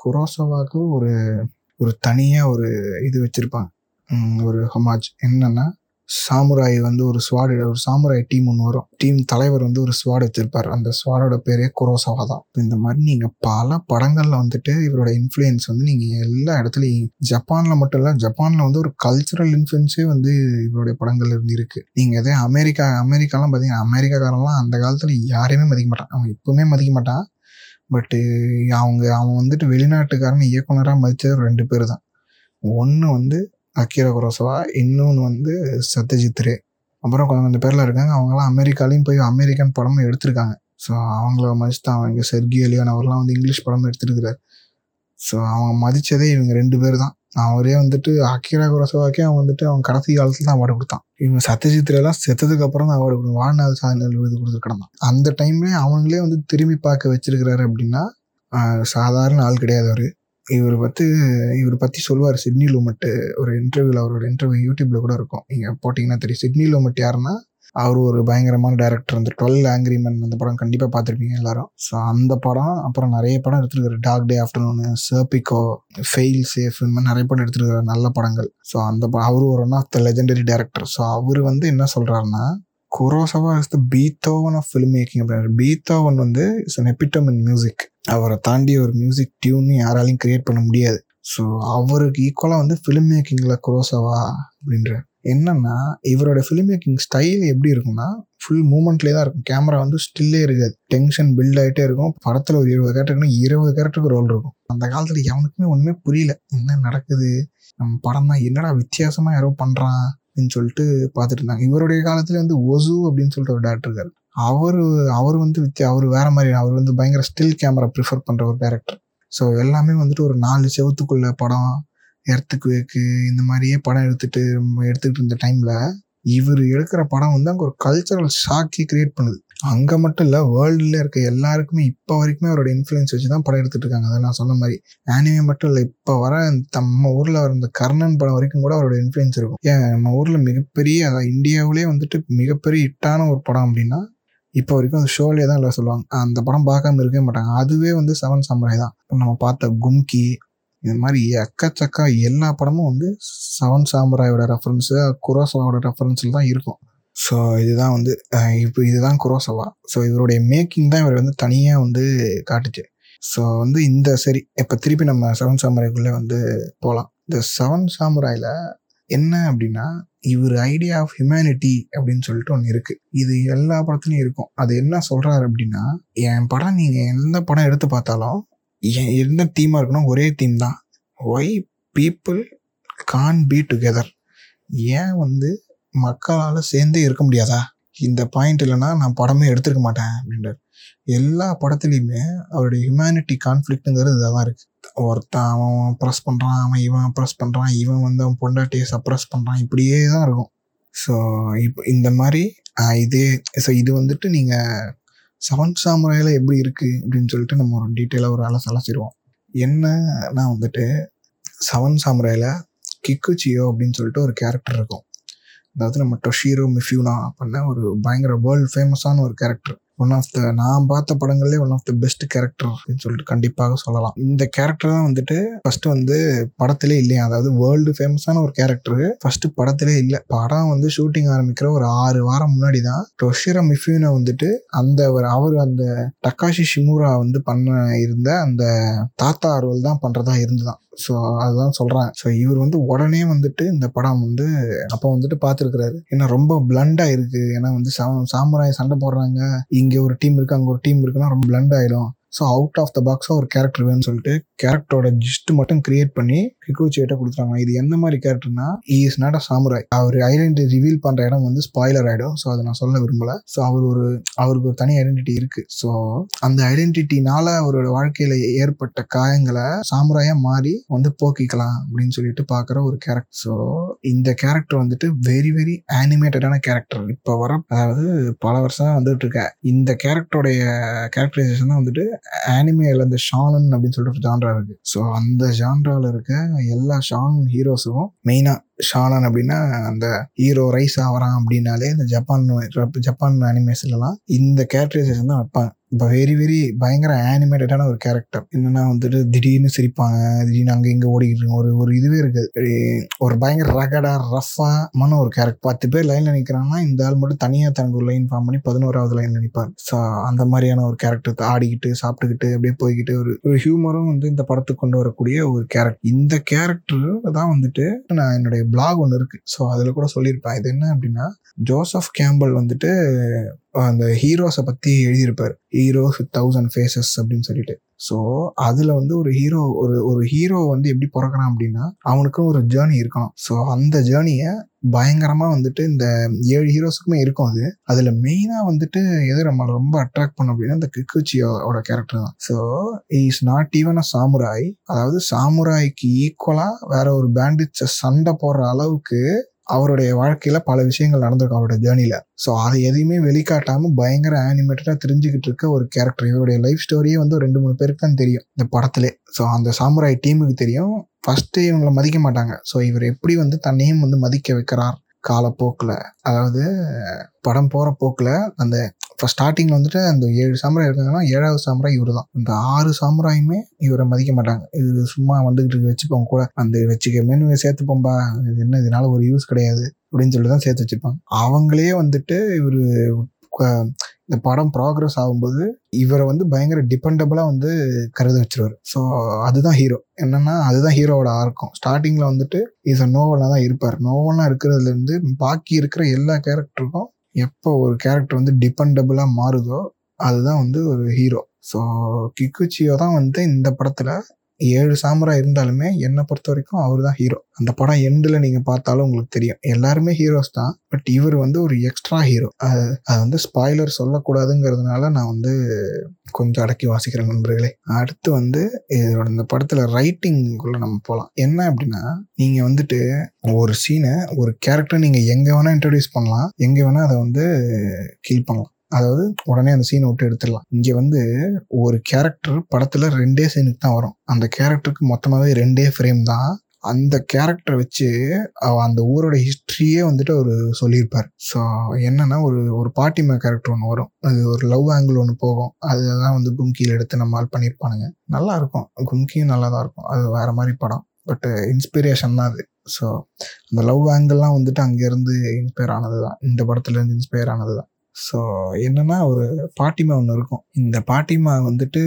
குரோசவாக்கு ஒரு ஒரு தனியாக ஒரு இது வச்சுருப்பாங்க. ஒரு ஹொமாஜ் என்னென்னா சாமுராய் வந்து ஒரு ஸ்வாடு ஒரு சாமுராய் டீம் ஒன்று வரும். டீம் தலைவர் வந்து ஒரு ஸ்வாட் வச்சிருப்பார் அந்த ஸ்வாடோட பேரே குரோசவா தான். இந்த மாதிரி நீங்கள் பல படங்களில் வந்துட்டு இவரோட இன்ஃப்ளூயன்ஸ் வந்து நீங்கள் எல்லா இடத்துலையும் ஜப்பானில் மட்டும் இல்லை ஜப்பானில் வந்து ஒரு கல்ச்சுரல் இன்ஃப்ளூயன்ஸே வந்து இவருடைய படங்கள் இருந்து இருக்கு. நீங்கள் இதே அமெரிக்கா அமெரிக்காலாம் பார்த்தீங்கன்னா அமெரிக்காக்காரெல்லாம் அந்த காலத்தில் யாரையுமே மதிக்க மாட்டான். அவன் எப்பவுமே மதிக்க மாட்டான். பட்டு அவங்க அவன் வந்துட்டு வெளிநாட்டுக்காரன் இயக்குனராக மதித்தது ரெண்டு பேர் தான் ஒன்று வந்து அக்கீரா குரோசவா இன்னொன்று வந்து சத்யஜித் ரே. அப்புறம் கொஞ்சம் கொஞ்சம் பேர்லாம் இருக்காங்க. அவங்களாம் அமெரிக்காலையும் போய் அமெரிக்கன் படமும் எடுத்திருக்காங்க. ஸோ அவங்கள மதிச்சு தான் அவங்க செர்கி அலியான் அவர்லாம் வந்து இங்கிலீஷ் படம் எடுத்துருக்கிறார். ஸோ அவங்க மதித்ததே இவங்க ரெண்டு பேர் தான் அவரே வந்துட்டு அக்கீரா குரோசவாக்கே அவன் வந்துட்டு அவன் கடைசி காலத்தில் தான் அவார்டு கொடுத்தான். இவங்க சத்யஜித் செத்ததுக்கு அப்புறம் தான் அவார்டு கொடுக்கும் வாழ்நாள் சாதனை விருது கொடுத்துருக்கணும் அந்த டைம்லேயே அவங்களே வந்து திரும்பி பார்க்க வச்சிருக்கிறாரு அப்படின்னா சாதாரண ஆள் கிடையாது அவர். இவர் பற்றி இவர் பற்றி சொல்லுவார். சிட்னி லூமட்டு ஒரு இன்டர்வியூவில் அவரோட இன்டர்வியூ யூடியூப்பில் கூட இருக்கும். நீங்கள் போட்டிங்கன்னா தெரியும். சிட்னி லூமட் யாருன்னா அவர் ஒரு பயங்கரமான டேரக்டர் அந்த டுவெல் ஆங்கிரிமன் அந்த படம் கண்டிப்பாக பார்த்துருப்பீங்க எல்லாரும். ஸோ அந்த படம் அப்புறம் நிறைய படம் எடுத்துருக்காரு. Dog day afternoon Serpico fail safe இந்த மாதிரி நிறைய படம் எடுத்துருக்காரு. நல்ல படங்கள். ஸோ அந்த அவர் ஒரு one of the legendary director so அவர் வந்து என்ன சொல்கிறாருன்னா Kurosawa is the Beethoven of film making அப்படின்ற பீத்தோவன் வந்து it's an epitome in music அவரை தாண்டி ஒரு மியூசிக் டியூன் யாராலையும் கிரியேட் பண்ண முடியாது. ஸோ அவருக்கு ஈக்குவலாக வந்து ஃபிலிம் மேக்கிங்கில் குரோசவா அப்படின்ற என்னன்னா இவரோட ஃபிலிம் மேக்கிங் ஸ்டைல் எப்படி இருக்கும்னா ஃபுல் மூமெண்ட்லேயே தான் இருக்கும். கேமரா வந்து ஸ்டில்லே இருக்காது. டென்ஷன் பில்ட் ஆகிட்டே இருக்கும். படத்தில் ஒரு இருபது கேரக்டருக்குன்னா இருபது கேரக்டருக்கு ரோல் இருக்கும். அந்த காலத்தில் எவனுக்குமே ஒன்றுமே புரியல. என்ன நடக்குது? நம்ம படம் தான் என்னடா வித்தியாசமாக யாரோ பண்ணுறான் அப்படின்னு சொல்லிட்டு பார்த்துட்டு இருந்தாங்க. இவருடைய காலத்துல வந்து ஒசு அப்படின்னு சொல்லிட்டு ஒரு டேரக்டர் இருக்காரு. அவர் அவர் வந்து வித்தியா அவர் வேற மாதிரி அவர் வந்து பயங்கர ஸ்டில் கேமரா ப்ரிஃபர் பண்ணுற ஒரு டேரக்டர் ஸோ எல்லாமே வந்துட்டு ஒரு நாலு செவத்துக்குள்ள படம் எர்த்துக்கு வேக்கு இந்த மாதிரியே படம் எடுத்துட்டு எடுத்துக்கிட்டு இருந்த டைமில் இவர் எடுக்கிற படம் வந்து அங்கே ஒரு கல்ச்சரல் ஷாக்கி கிரியேட் பண்ணுது. அங்கே மட்டும் இல்லை வேர்ல்டில் இருக்க எல்லாருக்குமே இப்போ வரைக்குமே அவரோட இன்ஃப்ளூயன்ஸ் வச்சு தான் படம் எடுத்துட்டு இருக்காங்க. அதை நான் சொன்ன மாதிரி ஆனிமே மட்டும் இல்லை இப்போ வர நம்ம ஊரில் வர இந்த கர்ணன் படம் வரைக்கும் கூட அவரோட இன்ஃப்ளூயன்ஸ் இருக்கும். ஏன் நம்ம ஊரில் மிகப்பெரிய அதாவது இந்தியாவிலே வந்துட்டு மிகப்பெரிய ஹிட்டான ஒரு படம் அப்படின்னா இப்போ வரைக்கும் அந்த ஷோலேயே தான் எல்லாம் சொல்லுவாங்க. அந்த படம் பார்க்காம இருக்கவே மாட்டாங்க. அதுவே வந்து செவன் சமுராய் தான். இப்போ நம்ம பார்த்த கும்கி இது மாதிரி எக்கச்சக்கா எல்லா படமும் வந்து செவன் சாம்பராயோட ரெஃபரன்ஸு குரோசவாவோட ரெஃபரன்ஸில் தான் இருக்கும். ஸோ இதுதான் வந்து இப்போ இதுதான் குரோசவா. ஸோ இவருடைய மேக்கிங் தான் இவர் வந்து தனியாக வந்து காட்டுச்சு. ஸோ வந்து இந்த சரி இப்போ திருப்பி நம்ம செவன் சாமுராய்க்குள்ளே வந்து போகலாம் இந்த செவன் சாமுராயில் என்ன அப்படின்னா இவர் ஐடியா ஆஃப் ஹியூமனிட்டி அப்படின்னு சொல்லிட்டு ஒன்று இருக்குது இது எல்லா படத்துலையும் இருக்கும். அது என்ன சொல்கிறாரு அப்படின்னா என் படம் நீங்கள் எந்த படம் எடுத்து பார்த்தாலும் என் எந்த தீமாக இருக்கணும் ஒரே தீம் தான். Why people can't be together ஏன் வந்து மக்களால் சேர்ந்தே இருக்க முடியாதா? இந்த பாயிண்ட் இல்லைன்னா நான் படமே எடுத்துருக்க மாட்டேன் அப்படின்றார். எல்லா படத்துலையுமே அவருடைய ஹியூமனிட்டி கான்ஃப்ளிக்ட்டுங்கிறது இதாக தான் இருக்குது ஒருத்தன் அவன் ப்ரெஸ் பண்ணுறான் அவன் இவன் ப்ரெஸ் பண்ணுறான் இவன் வந்து அவன் பொண்டாட்டியை சப்ரெஸ் பண்ணுறான் இப்படியே தான் இருக்கும். ஸோ இப்போ இந்த மாதிரி இதே ஸோ இது வந்துட்டு நீங்கள் செவன் சாமுராயில் எப்படி இருக்குது அப்படின்னு சொல்லிட்டு நம்ம ஒரு டீட்டெயிலாக ஒரு ஆளை சலசிடுவோம் என்னன்னா வந்துட்டு செவன் சாமுராயில் கிக்குச்சியோ அப்படின்னு சொல்லிட்டு ஒரு கேரக்டர் இருக்கும். அதாவது நம்ம டொஷீரோ மிஃப்யூனா பண்ண ஒரு பயங்கர வேர்ல்டு ஃபேமஸான ஒரு கேரக்டர் ஒன் ஆஃப் த நான் பார்த்த படங்கள்லேயே one of the best character அப்படின்னு சொல்லிட்டு கண்டிப்பாக சொல்லலாம். இந்த கேரக்டர் தான் வந்துட்டு ஃபர்ஸ்ட் வந்து படத்திலே இல்லையா? அதாவது வேர்ல்டு ஃபேமஸான ஒரு கேரக்டர் ஃபர்ஸ்ட் படத்திலே இல்லை. படம் வந்து ஷூட்டிங் ஆரம்பிக்கிற ஒரு ஆறு வாரம் முன்னாடி தான் டொஷிரா மிஃபியூனை வந்துட்டு அந்த ஒரு அவர் அந்த டக்காஷி ஷிமுரா வந்து பண்ண இருந்த அந்த தாத்தா ரோல் தான் பண்ணுறதா இருந்துதான். ஸோ அதுதான் சொல்கிறேன் ஸோ இவர் வந்து உடனே வந்துட்டு இந்த படம் வந்து அப்போ வந்துட்டு பார்த்துருக்குறாரு ஏன்னா ரொம்ப பிளண்டாக இருக்குது ஏன்னா வந்து சா சண்டை போடுறாங்க. இங்கே ஒரு டீம் இருக்குது அங்கே ஒரு டீம் இருக்குன்னா ரொம்ப பிளண்ட் ஆகிடும் ஸோ அவுட் ஆஃப் த பாக்ஸாக ஒரு கேரக்டர் வேணும்னு சொல்லிட்டு கேரக்டரோட ஜிஸ்ட் மட்டும் கிரியேட் பண்ணி கிக்குச்சியிட்ட கொடுத்துறாங்க இது எந்த மாதிரி கேரக்டர்னா இஸ் நாட் அ சாமுராய் அவர் ஐடென்டிட்டி ரிவீல் பண்ணுற இடம் வந்து ஸ்பாய்லர் ஆகிடும் ஸோ அதை நான் சொல்ல விரும்பல. ஸோ அவர் ஒரு அவருக்கு ஒரு தனி ஐடென்டிட்டி இருக்குது ஸோ அந்த ஐடென்டிட்டினால அவரோட வாழ்க்கையில் ஏற்பட்ட காயங்களை சாமுராயாக மாறி வந்து போக்கிக்கலாம் அப்படின்னு சொல்லிட்டு பார்க்குற ஒரு கேரக்டர் ஸோ இந்த கேரக்டர் வந்துட்டு வெரி வெரி ஆனிமேட்டடான கேரக்டர் இப்போ வர அதாவது பல வருஷம் வந்துட்டு இருக்க. இந்த கேரக்டருடைய கேரக்டரைசேஷன் தான் வந்துட்டு ஆனிமேல இந்த ஷானன் அப்படின்னு சொல்லிட்டு ஜான்ரா இருக்கு. ஸோ அந்த ஜான்ரால இருக்க எல்லா ஷானன் ஹீரோஸும் மெயினா ஷானன் அப்படின்னா அந்த ஹீரோ ரைஸ் ஆகிறான் அப்படின்னாலே இந்த ஜப்பான் ஜப்பான் அனிமேஷன்லாம் இந்த கேரக்டரைசேஷன் தான் வைப்பாங்க. வெரி வெரி பயங்கர ஆனிமேட்டடான ஒரு கேரக்டர் என்னன்னா வந்துட்டு திடீர்னு சிரிப்பாங்க திடீர்னு அங்கே இங்கே ஓடிக்கிட்டு ஒரு ஒரு இதுவே இருக்குது. ஒரு பயங்கர ரகடா ரஃபாமான ஒரு கேரக்டர் பத்து பேர் லைனில் நிற்கிறாங்கன்னா இந்த ஆள் மட்டும் தனியாக தனக்கு ஒரு லைன் ஃபார்ம் பண்ணி பதினோராவது லைனில் நிற்பார் ஸோ அந்த மாதிரியான ஒரு கேரக்டர் ஆடிக்கிட்டு சாப்பிட்டுக்கிட்டு அப்படியே போய்கிட்டு ஒரு ஒரு ஹியூமரும் வந்து இந்த படத்துக்கு கொண்டு வரக்கூடிய ஒரு கேரக்டர் இந்த கேரக்டர் தான் வந்துட்டு நான் என்னுடைய பிளாக் ஒன்று இருக்கு. ஸோ அதில் கூட சொல்லியிருப்பேன். இது என்ன அப்படின்னா ஜோசப் கேம்பல் வந்துட்டு அந்த ஹீரோஸை பற்றி எழுதியிருப்பார். ஹீரோஸ் வித் தௌசண்ட் ஃபேஸஸ் அப்படின்னு சொல்லிட்டு. ஸோ அதில் வந்து ஒரு ஹீரோ ஒரு ஒரு ஹீரோ வந்து எப்படி பிறக்கிறான் அப்படின்னா அவனுக்கும் ஒரு ஜேர்னி இருக்கணும். ஸோ அந்த ஜேர்னியை பயங்கரமாக வந்துட்டு இந்த ஏழு ஹீரோஸுக்குமே இருக்கும் அது. அதில் மெயினாக வந்துட்டு எது நம்மளை ரொம்ப அட்ராக்ட் பண்ணும் அப்படின்னா இந்த கிக்குச்சியோட கேரக்டர் தான். So is not even a samurai அதாவது சாமுராய்க்கு ஈக்குவலாக வேற ஒரு பேண்டிட்ஸை சண்டை போடுற அளவுக்கு அவருடைய வாழ்க்கையில பல விஷயங்கள் நடந்திருக்கும் அவருடைய ஜேர்னில ஸோ அதை எதையுமே வெளிக்காட்டாம பயங்கர ஆனிமேட்டடா தெரிஞ்சுக்கிட்டு இருக்க ஒரு கேரக்டர் இவருடைய லைஃப் ஸ்டோரியே வந்து ரெண்டு மூணு பேருக்கு தான் தெரியும் இந்த படத்திலே. ஸோ அந்த சாமுராய் டீமுக்கு தெரியும். ஃபர்ஸ்ட் இவங்களை மதிக்க மாட்டாங்க. ஸோ இவர் எப்படி வந்து தன்னையும் வந்து மதிக்க வைக்கிறார்? காலப்போக்கில். அதாவது படம் போகிற போக்கில் அந்த இப்போ ஸ்டார்டிங்கில் வந்துட்டு அந்த ஏழு சாமுராய் இருக்காங்கன்னா ஏழாவது சாமுராய் இவர் தான் இந்த ஆறு சாமுராயுமே இவரை மதிக்க மாட்டாங்க. இது சும்மா வந்துக்கிட்டு வச்சுப்போம் கூட அந்த வச்சுக்க மெனு சேர்த்துப்போம்பா. இது என்ன இதனால ஒரு யூஸ் கிடையாது அப்படின்னு சொல்லி தான் சேர்த்து வச்சுப்பாங்க அவங்களே வந்துட்டு இவர் இந்த படம் ப்ராக்ரஸ் ஆகும்போது இவரை வந்து பயங்கர டிபெண்டபிளாக வந்து கருத வச்சிருவார். ஸோ அதுதான் ஹீரோ என்னன்னா அதுதான் ஹீரோவோட ஆர்க்கும் ஸ்டார்டிங்கில் வந்துட்டு இஸ் அ நோவலாக தான் இருப்பார். நோவலாக இருக்கிறதுலேருந்து பாக்கி இருக்கிற எல்லா கேரக்டருக்கும் எப்போ ஒரு கேரக்டர் வந்து டிபெண்டபிளாக மாறுதோ அதுதான் வந்து ஒரு ஹீரோ ஸோ கிக்குச்சியோ தான் வந்து இந்த படத்தில் ஏழு சாமரா இருந்தாலுமே என்னை பொறுத்த வரைக்கும் அவர் தான் ஹீரோ அந்த படம் எண்டில் நீங்கள் பார்த்தாலும் உங்களுக்கு தெரியும். எல்லாருமே ஹீரோஸ் தான். பட் இவர் வந்து ஒரு எக்ஸ்ட்ரா ஹீரோ அது அது வந்து ஸ்பாய்லர் சொல்லக்கூடாதுங்கிறதுனால நான் வந்து கொஞ்சம் அடக்கி வாசிக்கிறேன் நண்பர்களே. அடுத்து வந்து இதோட இந்த படத்தில் ரைட்டிங்குள்ளே நம்ம போகலாம் என்ன அப்படின்னா நீங்கள் வந்துட்டு ஒரு சீனை ஒரு கேரக்டர் நீங்கள் எங்கே வேணால் இன்ட்ரடியூஸ் பண்ணலாம். எங்கே வேணால் அதை வந்து கில் பண்ணலாம். அதாவது உடனே அந்த சீனை விட்டு எடுத்துடலாம். இங்கே வந்து ஒரு கேரக்டர் படத்தில் ரெண்டே சீனுக்கு தான் வரும். அந்த கேரக்டருக்கு மொத்தமாகவே ரெண்டே ஃப்ரேம் தான். அந்த கேரக்டரை வச்சு அந்த ஊரோட ஹிஸ்ட்ரியே வந்துட்டு அவர் சொல்லியிருப்பார். ஸோ என்னன்னா ஒரு ஒரு பாட்டிமா கேரக்டர் ஒன்று வரும். அது ஒரு லவ் ஆங்கிள் ஒன்று போகும். அதுதான் வந்து கும்கியில் எடுத்து நம்ம ஆள் பண்ணியிருப்பானுங்க. நல்லா இருக்கும். கும்கியும் நல்லா தான் இருக்கும். அது வேற மாதிரி படம். பட்டு இன்ஸ்பிரேஷன் தான் அது. ஸோ அந்த லவ் ஆங்கிள்லாம் வந்துட்டு அங்கேருந்து இன்ஸ்பயர் ஆனது தான் இந்த படத்துலேருந்து இன்ஸ்பயர் ஆனது தான் ஸோ என்னென்னா ஒரு பாட்டிமா ஒன்று இருக்கும். இந்த பாட்டிமா வந்துட்டு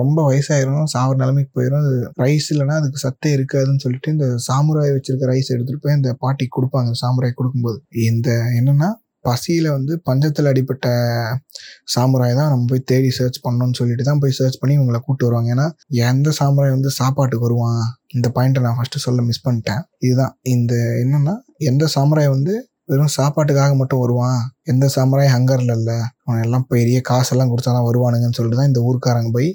ரொம்ப வயசாயிரும் சாவர நிலைமைக்கு போயிடும் அது ரைஸ் இல்லைன்னா அதுக்கு சத்தே இருக்காதுன்னு சொல்லிட்டு இந்த சாமுராய் வச்சிருக்க ரைஸ் எடுத்துகிட்டு போய் இந்த பாட்டிக்கு கொடுப்பாங்க சாமுராய் கொடுக்கும்போது. இந்த என்னென்னா பசியில் வந்து பஞ்சத்தில் அடிப்பட்ட சாமுராய் தான் நம்ம போய் தேடி சர்ச் பண்ணோன்னு சொல்லிட்டு தான் போய் சர்ச் பண்ணி இவங்களை கூப்பிட்டு வருவாங்க. ஏன்னா எந்த சாமுராய் வந்து சாப்பாட்டுக்கு வருவான்? இந்த பாயிண்ட்டை நான் ஃபஸ்ட்டு சொல்ல மிஸ் பண்ணிட்டேன். இதுதான். இந்த என்னென்னா எந்த சாமுராய் வந்து வெறும் சாப்பாட்டுக்காக மட்டும் வருவான். எந்த சாமுராய் ஹங்கரில் இல்லை. அவன் எல்லாம் பெரிய காசெல்லாம் கொடுத்தா தான் வருவானுங்கன்னு சொல்லிட்டு தான் இந்த ஊருக்காரங்க போய்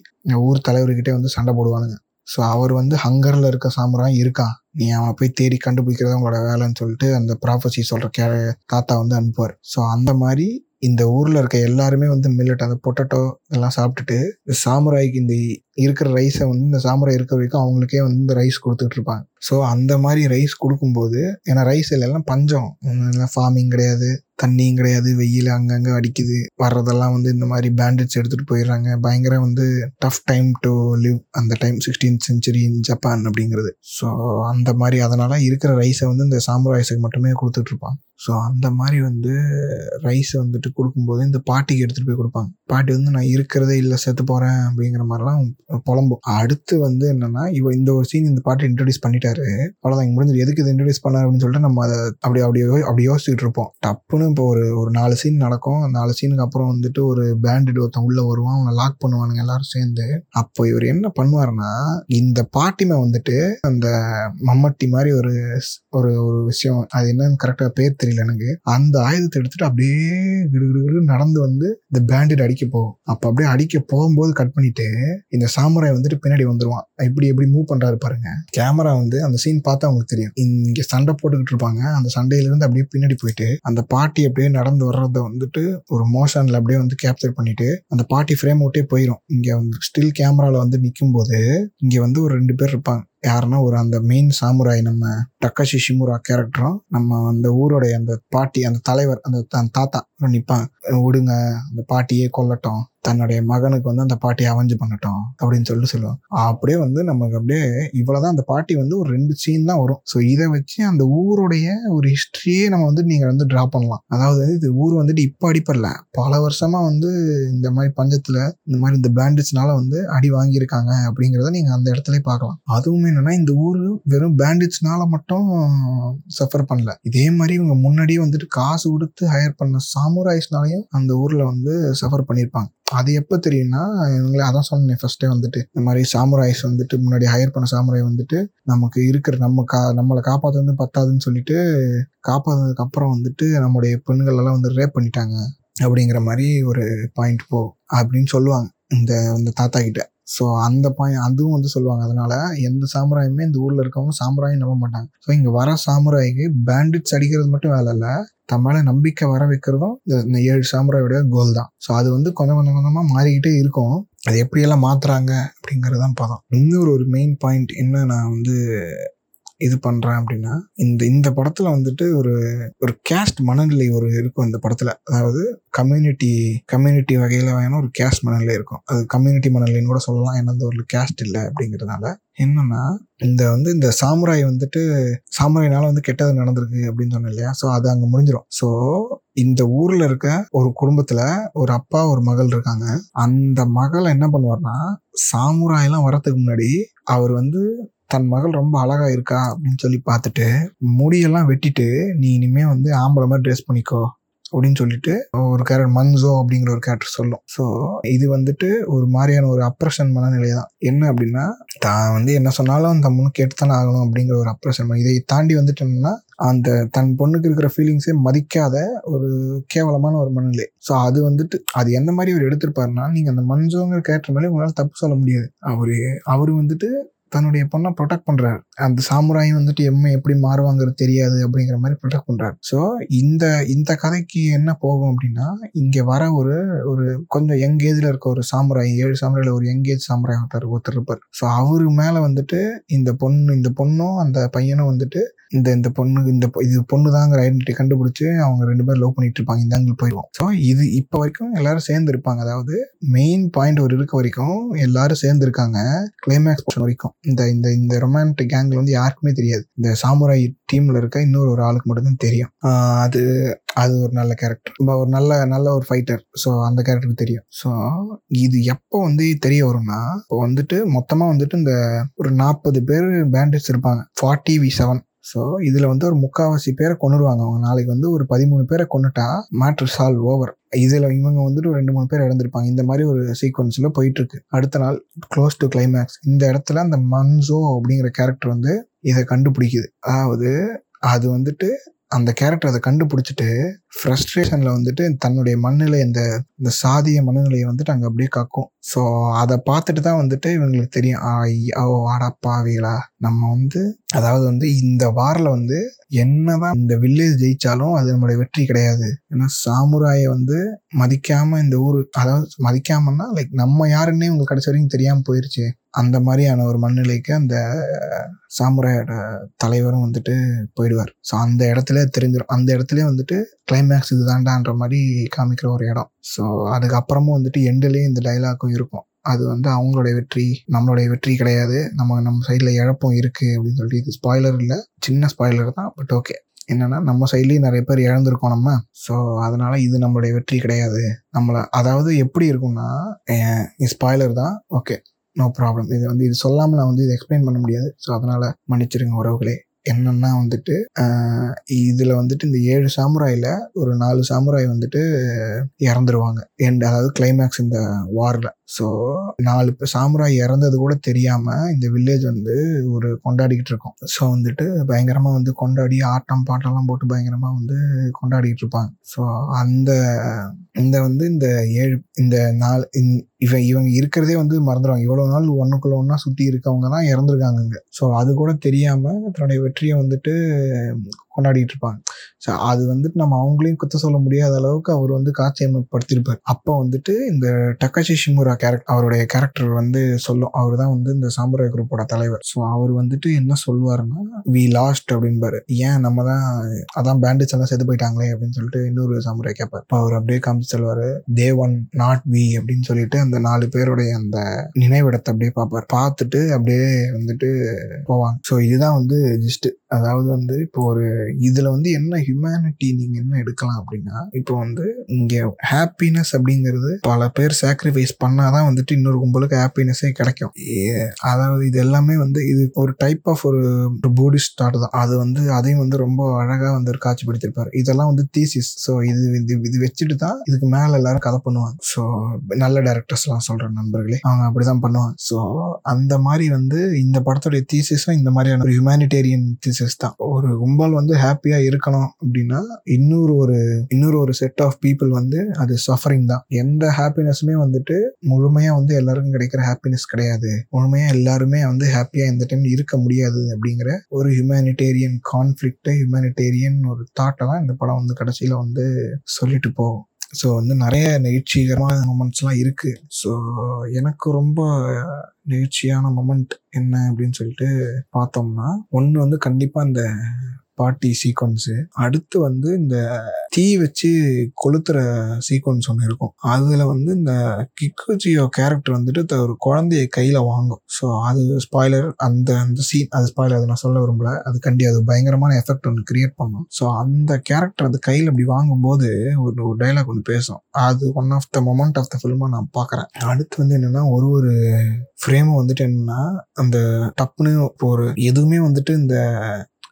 ஊர் தலைவர்கிட்டே வந்து சண்டை போடுவானுங்க. ஸோ அவர் வந்து ஹங்கரில் இருக்க சாமுராய் இருக்கான். நீ அவன் போய் தேடி கண்டுபிடிக்கிறது உங்களோட வேலைன்னு சொல்லிட்டு அந்த ப்ராஃபஸி சொல்கிற கே தாத்தா வந்து அனுப்புவார். ஸோ அந்த மாதிரி இந்த ஊரில் இருக்க எல்லாருமே வந்து மில்லட் அந்த பொட்டட்டோ எல்லாம் சாப்பிட்டுட்டு இந்த சாமுராய்க்கு இந்த இருக்கிற ரைஸை வந்து இந்த சாமுராய் இருக்கிற வரைக்கும் அவங்களுக்கே வந்து இந்த ரைஸ் கொடுத்துட்டு இருப்பாங்க. ஸோ அந்த மாதிரி ரைஸ் கொடுக்கும்போது ஏன்னா ரைஸ் எல்லாம் பஞ்சம். ஃபார்மிங் கிடையாது தண்ணியும் கிடையாது வெயில் அங்கங்கே அடிக்குது. வர்றதெல்லாம் வந்து இந்த மாதிரி பேண்டேஜ் எடுத்துகிட்டு போயிடுறாங்க. பயங்கர வந்து டஃப் டைம் டு லிவ் அந்த time sixteen century in Japan அப்படிங்கிறது. ஸோ அந்த மாதிரி அதனால் இருக்கிற ரைஸை வந்து இந்த சாமுராய்ஸுக்கு மட்டுமே கொடுத்துட்ருப்பான் ஸோ அந்த மாதிரி வந்து ரைஸ் வந்துட்டு கொடுக்கும்போது இந்த பாட்டிக்கு எடுத்துகிட்டு போய் கொடுப்பாங்க. பாட்டி வந்து நான் இருக்கிறதே இல்லை செத்து போகிறேன் அப்படிங்கிற மாதிரிலாம் புலம்பும். அடுத்து வந்து என்னன்னா இவ இந்த ஒரு சீன் இந்த பாட்டி இன்ட்ரடியூஸ் பண்ணிட்டாரு. அவ்வளோதான் இங்கே முடிஞ்சு எதுக்கு இது இன்ட்ரடியூஸ் பண்ணார் அப்படின்னு சொல்லிட்டு நம்ம அதை அப்படி அப்படி அப்படி யோசிச்சுட்டு இருப்போம். டப்புன்னு இப்போ ஒரு ஒரு நாலு சீன் நடக்கும். நாலு சீனுக்கு அப்புறம் வந்துட்டு ஒரு பேண்டட் ஒருத்தன் உள்ள வருவான். அவனை லாக் பண்ணுவானுங்க எல்லாரும் சேர்ந்து. அப்போ இவர் என்ன பண்ணுவாருன்னா இந்த பாட்டிமை வந்துட்டு அந்த மம்மட்டி மாதிரி ஒரு ஒரு ஒரு விஷயம். அது என்னன்னு கரெக்டாக பேர் தெரியல எனக்கு. அந்த ஆயுதத்தை எடுத்துட்டு அப்படியே கிடுகிடு நடந்து வந்து இந்த பேண்டிட் அடிக்க போகும். அப்போ அப்படியே அடிக்க போகும்போது கட் பண்ணிட்டு இந்த சாமுராய் வந்துட்டு பின்னாடி வந்துருவான். இப்படி எப்படி மூவ் பண்ணுறாரு பாருங்க. கேமரா வந்து அந்த சீன் பார்த்தா அவங்களுக்கு தெரியும். இங்கே சண்டை போட்டுக்கிட்டு இருப்பாங்க. அந்த சண்டையிலேருந்து அப்படியே பின்னாடி போயிட்டு அந்த பாட்டி அப்படியே நடந்து வர்றத வந்துட்டு ஒரு மோஷனில் அப்படியே வந்து கேப்சர் பண்ணிட்டு அந்த பாட்டி ஃப்ரேம் விட்டே போயிடும் இங்கே வந்து ஸ்டில் கேமராவில் வந்து நிற்கும் போது இங்கே வந்து ஒரு ரெண்டு பேர் இருப்பாங்க. யாருன்னா ஒரு அந்த மெயின் சாமுராய் நம்ம டக்கஷி ஷிமுரா கேரக்டரும் நம்ம அந்த ஊரோடைய அந்த பாட்டி அந்த தலைவர் அந்த தாத்தா. நிற்பாங்க விடுங்க அந்த பாட்டியே கொல்லட்டும். தன்னுடைய மகனுக்கு வந்து அந்த பாட்டியை அவஞ்சு பண்ணட்டும் அப்படின்னு சொல்லிட்டு சொல்லுவாங்க. அப்படியே வந்து நமக்கு அப்படியே இவ்வளவுதான். அந்த பாட்டி வந்து ஒரு ரெண்டு சீன் தான் வரும். ஸோ இதை வச்சு அந்த ஊருடைய ஒரு ஹிஸ்டரியே நம்ம வந்து நீங்க வந்து டிரா பண்ணலாம். அதாவது இது ஊர் வந்துட்டு இப்போ அடிப்படல. பல வருஷமா வந்து இந்த மாதிரி பஞ்சத்துல இந்த மாதிரி இந்த பேண்டிட்ஸ்னால வந்து அடி வாங்கியிருக்காங்க அப்படிங்கிறத நீங்க அந்த இடத்துல பார்க்கலாம். அதுவும் என்னன்னா இந்த ஊர் வெறும் பேண்டிட்ஸ்னால மட்டும் சஃபர் பண்ணல. இதே மாதிரி இவங்க முன்னாடியே வந்துட்டு காசு கொடுத்து ஹையர் பண்ண சமுராய்ஸ்னாலையும் அந்த ஊர்ல வந்து சஃபர் பண்ணியிருப்பாங்க அது எப்போ தெரியும்னா இவங்களே அதான் சொன்னேன் ஃபர்ஸ்டே வந்துட்டு. இந்த மாதிரி சாமுராய்ஸ் வந்துட்டு முன்னாடி ஹையர் பண்ண சாமுராய் வந்துட்டு நமக்கு இருக்கிற நம்ம கா நம்மளை காப்பாற்றுறது பத்தாதுன்னு சொல்லிட்டு காப்பாற்றுனதுக்கு அப்புறம் வந்துட்டு நம்முடைய பெண்கள் எல்லாம் வந்து ரேப் பண்ணிட்டாங்க. அப்படிங்கிற மாதிரி ஒரு பாயிண்ட் போ அப்படின்னு சொல்லுவாங்க. இந்த இந்த தாத்தா கிட்ட. ஸோ அந்த பாயிண்ட் அதுவும் வந்து சொல்லுவாங்க. அதனால எந்த சாமுராயுமே இந்த ஊர்ல இருக்கவங்க சாமுராயம் நம்ப மாட்டாங்க. ஸோ இங்கே வர சாமுராய்க்கு பேண்டிட்ஸ் அடிக்கிறது மட்டும் வேலை இல்லை. தம்மால நம்பிக்கை வர வைக்கிறதும் இந்த ஏழு சாமுராயோட கோல் தான். ஸோ அது வந்து கொஞ்சம் கொஞ்சம் கொஞ்சமாக மாறிக்கிட்டே இருக்கும். அது எப்படியெல்லாம் மாத்துறாங்க அப்படிங்கறதுதான் பதம். இன்னொரு ஒரு மெயின் பாயிண்ட் என்ன நான் வந்து இது பண்றேன் அப்படின்னா இந்த இந்த படத்துல வந்துட்டு ஒரு ஒரு கேஸ்ட் மனநிலை ஒரு இருக்கும் இந்த படத்துல. அதாவது கம்யூனிட்டி கம்யூனிட்டி வகையில வேணும் ஒரு கேஸ்ட் மனநிலை இருக்கும். அது கம்யூனிட்டி மனநிலைன்னு கூட சொல்லலாம். ஏன்னா அந்த ஒரு கேஸ்ட் இல்லை அப்படிங்கிறதுனால. என்னன்னா இந்த வந்து இந்த சாமுராய் வந்துட்டு சாமுராயினால வந்து கெட்டது நடந்திருக்கு அப்படின்னு சொன்னேன் இல்லையா? ஸோ அது அங்க முடிஞ்சிடும் ஸோ இந்த ஊர்ல இருக்க ஒரு குடும்பத்துல ஒரு அப்பா ஒரு மகள் இருக்காங்க. அந்த மகள் என்ன பண்ணுவார்னா சாமுராயெல்லாம் வரத்துக்கு முன்னாடி அவர் வந்து தன் மகள் ரொம்ப அழகா இருக்கா அப்படின்னு சொல்லி பார்த்துட்டு முடியெல்லாம் வெட்டிட்டு நீ இனிமே வந்து ஆம்பளை மாதிரி ட்ரெஸ் பண்ணிக்கோ அப்படின்னு சொல்லிட்டு ஒரு கேரக்டர் மன்சோ அப்படிங்கிற ஒரு கேரக்டர் சொல்லும். ஸோ இது வந்துட்டு ஒரு மாதிரியான ஒரு அப்ரஷன் மனநிலை தான் என்ன அப்படின்னா தான் வந்து என்ன சொன்னாலும் அந்த பொண்ணு கேட்டுத்தானே ஆகணும் அப்படிங்கிற ஒரு அப்ரஷன் இதை தாண்டி வந்துட்டு என்னன்னா அந்த தன் பொண்ணுக்கு இருக்கிற ஃபீலிங்ஸே மதிக்காத ஒரு கேவலமான ஒரு மனநிலை. ஸோ அது வந்துட்டு அது எந்த மாதிரி அவர் எடுத்திருப்பாருன்னா நீங்கள் அந்த மன்சோங்கிற கேரக்டர் மேலே உங்களால் தப்பு சொல்ல முடியாது. அவரு அவர் வந்துட்டு தன்னுடைய பொண்ணை ப்ரொடெக்ட் பண்றாரு. அந்த சாமுராயும் வந்துட்டு எம்மை எப்படி மாறுவாங்கிறது தெரியாது அப்படிங்கிற மாதிரி ப்ரொடெக்ட் பண்றாரு. ஸோ இந்த இந்த கதைக்கு என்ன போகும் அப்படின்னா இங்க வர ஒரு ஒரு கொஞ்சம் யங் ஏஜ்ல இருக்க ஒரு சாமுராய் ஏழு சாமுராயில் ஒரு யங் ஏஜ் சாமுராய் ஒருத்தர் ஒருத்தர் இருப்பார். ஸோ அவரு மேல வந்துட்டு இந்த பொண்ணு இந்த பொண்ணும் அந்த பையனும் வந்துட்டு இந்த இந்த பொண்ணு இந்த இது பொண்ணு தாங்கிற ஐடென்டிட்டி கண்டுபிடிச்சு அவங்க ரெண்டு பேரும் லவ் பண்ணிட்டு இருப்பாங்க. இந்த அங்கிள் போயிடுவோம். ஸோ இது இப்போ வரைக்கும் எல்லாரும் சேர்ந்து இருப்பாங்க. அதாவது மெயின் பாயிண்ட் ஒரு இருக்க வரைக்கும் எல்லாரும் சேர்ந்து இருக்காங்க. கிளைமேக்ஸ் வரைக்கும். இந்த இந்த இந்த ரொமான்டிக் கேங்கில் வந்து யாருக்குமே தெரியாது. இந்த சாமுராய் டீமில் இருக்க இன்னொரு ஒரு ஆளுக்கு மட்டும்தான் தெரியும். அது அது ஒரு நல்ல கேரக்டர் ஒரு நல்ல நல்ல ஒரு ஃபைட்டர் ஸோ அந்த கேரக்டருக்கு தெரியும். ஸோ இது எப்போ வந்து தெரிய வரும்னா இப்போ வந்துட்டு மொத்தமாக வந்துட்டு இந்த ஒரு நாற்பது பேர் பேண்டேஜ் இருப்பாங்க. ஃபார்ட்டி வி செவன் ஸோ இதில் வந்து ஒரு முக்காவாசி பேரை கொண்டுடுவாங்க அவங்க நாளைக்கு வந்து ஒரு பதிமூணு பேரை கொண்டுட்டா மேட்ரு சால்வ் ஓவர் இதில் இவங்க வந்துட்டு ஒரு ரெண்டு மூணு பேர் இறந்துருப்பாங்க. இந்த மாதிரி ஒரு சீக்வன்ஸில் போயிட்டுருக்கு. அடுத்த நாள் க்ளோஸ் டு கிளைமேக்ஸ் இந்த இடத்துல அந்த மன்சோ அப்படிங்கிற கேரக்டர் வந்து இதை கண்டுபிடிக்குது. அதாவது அது வந்துட்டு அந்த கேரக்டர் அதை கண்டுபிடிச்சிட்டு ஃப்ரஸ்ட்ரேஷனில் வந்துட்டு தன்னுடைய மண்ணிலை இந்த இந்த சாதிய மனநிலையை வந்துட்டு அங்கே அப்படியே காக்கும். ஸோ அதை பார்த்துட்டு தான் வந்துட்டு இவங்களுக்கு தெரியும். ஓ ஆடாப்பாவீங்களா நம்ம வந்து அதாவது வந்து இந்த வாரில் வந்து என்னதான் இந்த வில்லேஜ் ஜெயிச்சாலும் அது நம்மளுடைய வெற்றி கிடையாது. ஏன்னா சாமுராயை வந்து மதிக்காம இந்த ஊர் அதாவது மதிக்காமன்னா லைக் நம்ம யாருன்னே உங்களுக்கு கடைசி வரைக்கும் தெரியாம போயிருச்சு. அந்த மாதிரியான ஒரு மண்ணிலைக்கு அந்த சாமுராயோட தலைவரும் வந்துட்டு போயிடுவார். ஸோ அந்த இடத்துல தெரிஞ்சிடும் அந்த இடத்துல வந்துட்டு கிளைமேக்ஸ் இதுதான்டான்ற மாதிரி காமிக்கிற ஒரு இடம். ஸோ அதுக்கப்புறமும் வந்துட்டு எண்டுலேயும் இந்த டைலாக்கும் இருக்கும். அது வந்து அவங்களுடைய வெற்றி நம்மளுடைய வெற்றி கிடையாது. நம்ம நம்ம சைடில் இழப்பும் இருக்குது அப்படின்னு சொல்லிட்டு இது ஸ்பாய்லர் இல்லை. சின்ன ஸ்பாய்லர் தான் பட் ஓகே என்னன்னா நம்ம சைட்லேயும் நிறைய பேர் இழந்திருக்கோம் நம்ம. ஸோ அதனால இது நம்மளுடைய வெற்றி கிடையாது. நம்மளை அதாவது எப்படி இருக்கும்னா ஸ்பாய்லர் தான். ஓகே நோ ப்ராப்ளம் இது வந்து இது சொல்லாமல் நான் வந்து இது எக்ஸ்பிளைன் பண்ண முடியாது. ஸோ அதனால் மன்னிச்சிருங்க உறவுகளே. என்னன்னா வந்துட்டு இதில் இதுல வந்துட்டு இந்த ஏழு சாமுராயில ஒரு நாலு சாமுராய் வந்துட்டு இறந்துருவாங்க. எண்ட் அதாவது கிளைமேக்ஸ் இந்த வார்ல ஸோ நாலு பேர் சாமுராய் இறந்தது கூட தெரியாமல் இந்த வில்லேஜ் வந்து ஒரு கொண்டாடிக்கிட்டு இருக்கோம். ஸோ வந்துட்டு பயங்கரமாக வந்து கொண்டாடி ஆட்டம் பாட்டெல்லாம் போட்டு பயங்கரமாக வந்து கொண்டாடிக்கிட்டு இருப்பாங்க. ஸோ அந்த இந்த வந்து இந்த ஏழு இந்த நாலு இவன் இவங்க இருக்கிறதே வந்து மறந்துடுவாங்க இவ்வளோ நாள் ஒன்றுக்குள்ள ஒன்றா சுற்றி இருக்கவங்க தான் இறந்துருக்காங்க இங்கே ஸோ அது கூட தெரியாமல் தன்னுடைய வெற்றியை வந்துட்டு கொண்டாடிட்டு இருப்பாங்க ஸோ அது வந்துட்டு நம்ம அவங்களையும் குத்த சொல்ல முடியாத அளவுக்கு அவர் வந்து காட்சியமைப்படுத்தியிருப்பார் அப்போ வந்துட்டு இந்த டக்கஷி ஷிமுரா கேரக்டர் அவருடைய கேரக்டர் வந்து சொல்லும். அவர் தான் வந்து இந்த சாம்பராய் குரூப்போட தலைவர். ஸோ அவர் வந்துட்டு என்ன சொல்லுவாருன்னா வி லாஸ்ட் அப்படின்பாரு ஏன் நம்ம தான் அதான் பேண்டேஜ் எல்லாம் செத்து போயிட்டாங்களே அப்படின்னு சொல்லிட்டு இன்னொரு சாம்பராய் கேட்பார் இப்போ அவர் அப்படியே காமிச்சு சொல்லுவாரு தே ஒன் நாட் வி அப்படின்னு சொல்லிட்டு அந்த நாலு பேருடைய அந்த நினைவிடத்தை அப்படியே பார்ப்பார் பார்த்துட்டு அப்படியே வந்துட்டு போவாங்க. ஸோ இதுதான் வந்து ஜஸ்ட் அதாவது வந்து இப்போ ஒரு இதுல வந்து என்ன ஹியூமனிட்டி நீங்க என்ன எடுக்கலாம் அப்படின்னா இப்போ வந்து இங்க ஹாப்பினஸ் அப்படிங்கிறது பல பேர் சாக்ரிஃபைஸ் பண்ணாதான் வந்துட்டு இன்னொரு கும்பலுக்கு ஹாப்பினஸே கிடைக்கும். ஏ- அதாவது இது எல்லாமே வந்து இது ஒரு டைப் ஆஃப் ஒரு பூடிஸ்ட் தாட் தான். அது வந்து அதையும் வந்து ரொம்ப அழகா வந்து ஒரு காட்சிப்படுத்திருப்பாரு இதெல்லாம் வந்து தீசிஸ் ஸோ இது இது இது வச்சுட்டு தான் இதுக்கு மேல எல்லாரும் கதை பண்ணுவாங்க. ஸோ நல்ல டேரக்டர்ஸ்லாம் சொல்ற நண்பர்களே அவங்க அப்படிதான் பண்ணுவாங்க. ஸோ அந்த மாதிரி வந்து இந்த படத்துடைய தீசிஸும் இந்த மாதிரியான ஒரு ஹியூமானிட்டேரியன் தீசிஸ் தான். ஒரு கும்பல் வந்து ஹாப்பியா இருக்கணும் அப்படின்னா இன்னொரு ஒரு இன்னொரு ஒரு செட் ஆஃப் பீப்புள் வந்து அது சஃபரிங் தான். எந்த ஹாப்பினஸுமே வந்துட்டு முழுமையா வந்து எல்லாருக்கும் கிடைக்கிற ஹாப்பினஸ் கிடையாது. முழுமையா எல்லாருமே வந்து ஹாப்பியா இந்த டைம் இருக்க முடியாது அப்படிங்கிற ஒரு ஹியூமனிடேரியன் கான்ஃப்ளிக்ட் ஹியூமனிடேரியன் ஒரு தாட்டை தான் இந்த படம் வந்து கடைசியில வந்து சொல்லிட்டு போகும். ஸோ வந்து நிறைய நெகிழ்ச்சிகரமான மூமெண்ட்ஸ்லாம் இருக்குது ஸோ எனக்கு ரொம்ப நெகிழ்ச்சியான மொமெண்ட் என்ன அப்படின்னு சொல்லிட்டு பார்த்தோம்னா ஒன்று வந்து கண்டிப்பாக இந்த பாட்டி சீக்வன்ஸு அடுத்து வந்து இந்த தீ வச்சு கொளுத்துற சீக்வன்ஸ் ஒன்று இருக்கும். அதில் வந்து இந்த கிக்குஜியோ கேரக்டர் வந்துட்டு த- ஒரு குழந்தைய கையில் வாங்கும். ஸோ அது ஸ்பாய்லர் அந்த அந்த சீன் அது ஸ்பாய்லர் அது நான் சொல்ல விரும்பல. அது கண்டி அது பயங்கரமான எஃபெக்ட் ஒன்று கிரியேட் பண்ணும். ஸோ அந்த கேரக்டர் அது கையில் அப்படி வாங்கும்போது ஒரு ஒரு டைலாக் ஒன்று பேசும். அது one of the moment of the ஃபில்மாக நான் பார்க்குறேன் அடுத்து வந்து என்னென்னா ஒரு ஒரு ஃப்ரேமும் வந்துட்டு என்னன்னா அந்த டப்புன்னு இப்போ ஒரு எதுவுமே வந்துட்டு இந்த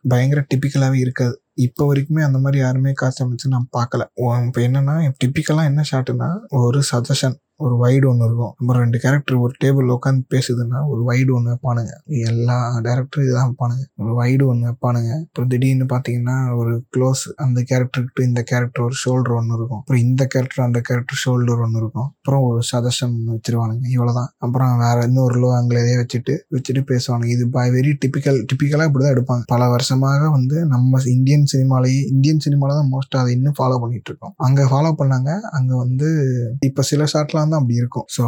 பயங்கர டிப்பிக்கலாகவே இருக்காது. இப்போ வரைக்குமே அந்த மாதிரி யாருமே காசு அமைச்சு நான் பார்க்கல. இப்போ என்னன்னா டிப்பிக்கலாக என்ன ஷாட்டுன்னா ஒரு சஜஷன் ஒரு வைடு ஒன்று இருக்கும். அப்புறம் ரெண்டு கேரக்டர் ஒரு டேபிள் உட்காந்து பேசுதுன்னா ஒரு வைடு ஒன்று வைப்பானுங்க. எல்லா டேரக்டரும் இதுதான் வைப்பானுங்க. ஒரு வைடு ஒன்று வைப்பானுங்க. அப்புறம் திடீர்னு பார்த்தீங்கன்னா ஒரு க்ளோஸ் அந்த கேரக்டருக்கு இந்த கேரக்டர் ஒரு ஷோல்டர் ஒன்று இருக்கும். அப்புறம் இந்த கேரக்டர் அந்த கேரக்டர் ஷோல்டர் ஒன்று இருக்கும். அப்புறம் ஒரு சஜஷன் வச்சிருவானுங்க. இவ்வளோதான் அப்புறம் வேற இன்னொரு லோ அங்கே இதே வச்சுட்டு வச்சுட்டு பேசுவானுங்க. இது பை வெரி டிப்பிக்கல் டிப்பிக்கலாக இப்படி தான் எடுப்பாங்க. பல வருஷமாக வந்து நம்ம இந்தியன் சினிமாலேயே இந்தியன் சினிமாவில் தான் மோஸ்ட்டாக அதை இன்னும் ஃபாலோ பண்ணிட்டு இருக்கோம். அங்கே ஃபாலோ பண்ணாங்க. அங்கே வந்து இப்போ சில ஷாட்லாம் தான் அப்படி இருக்கும். ஸோ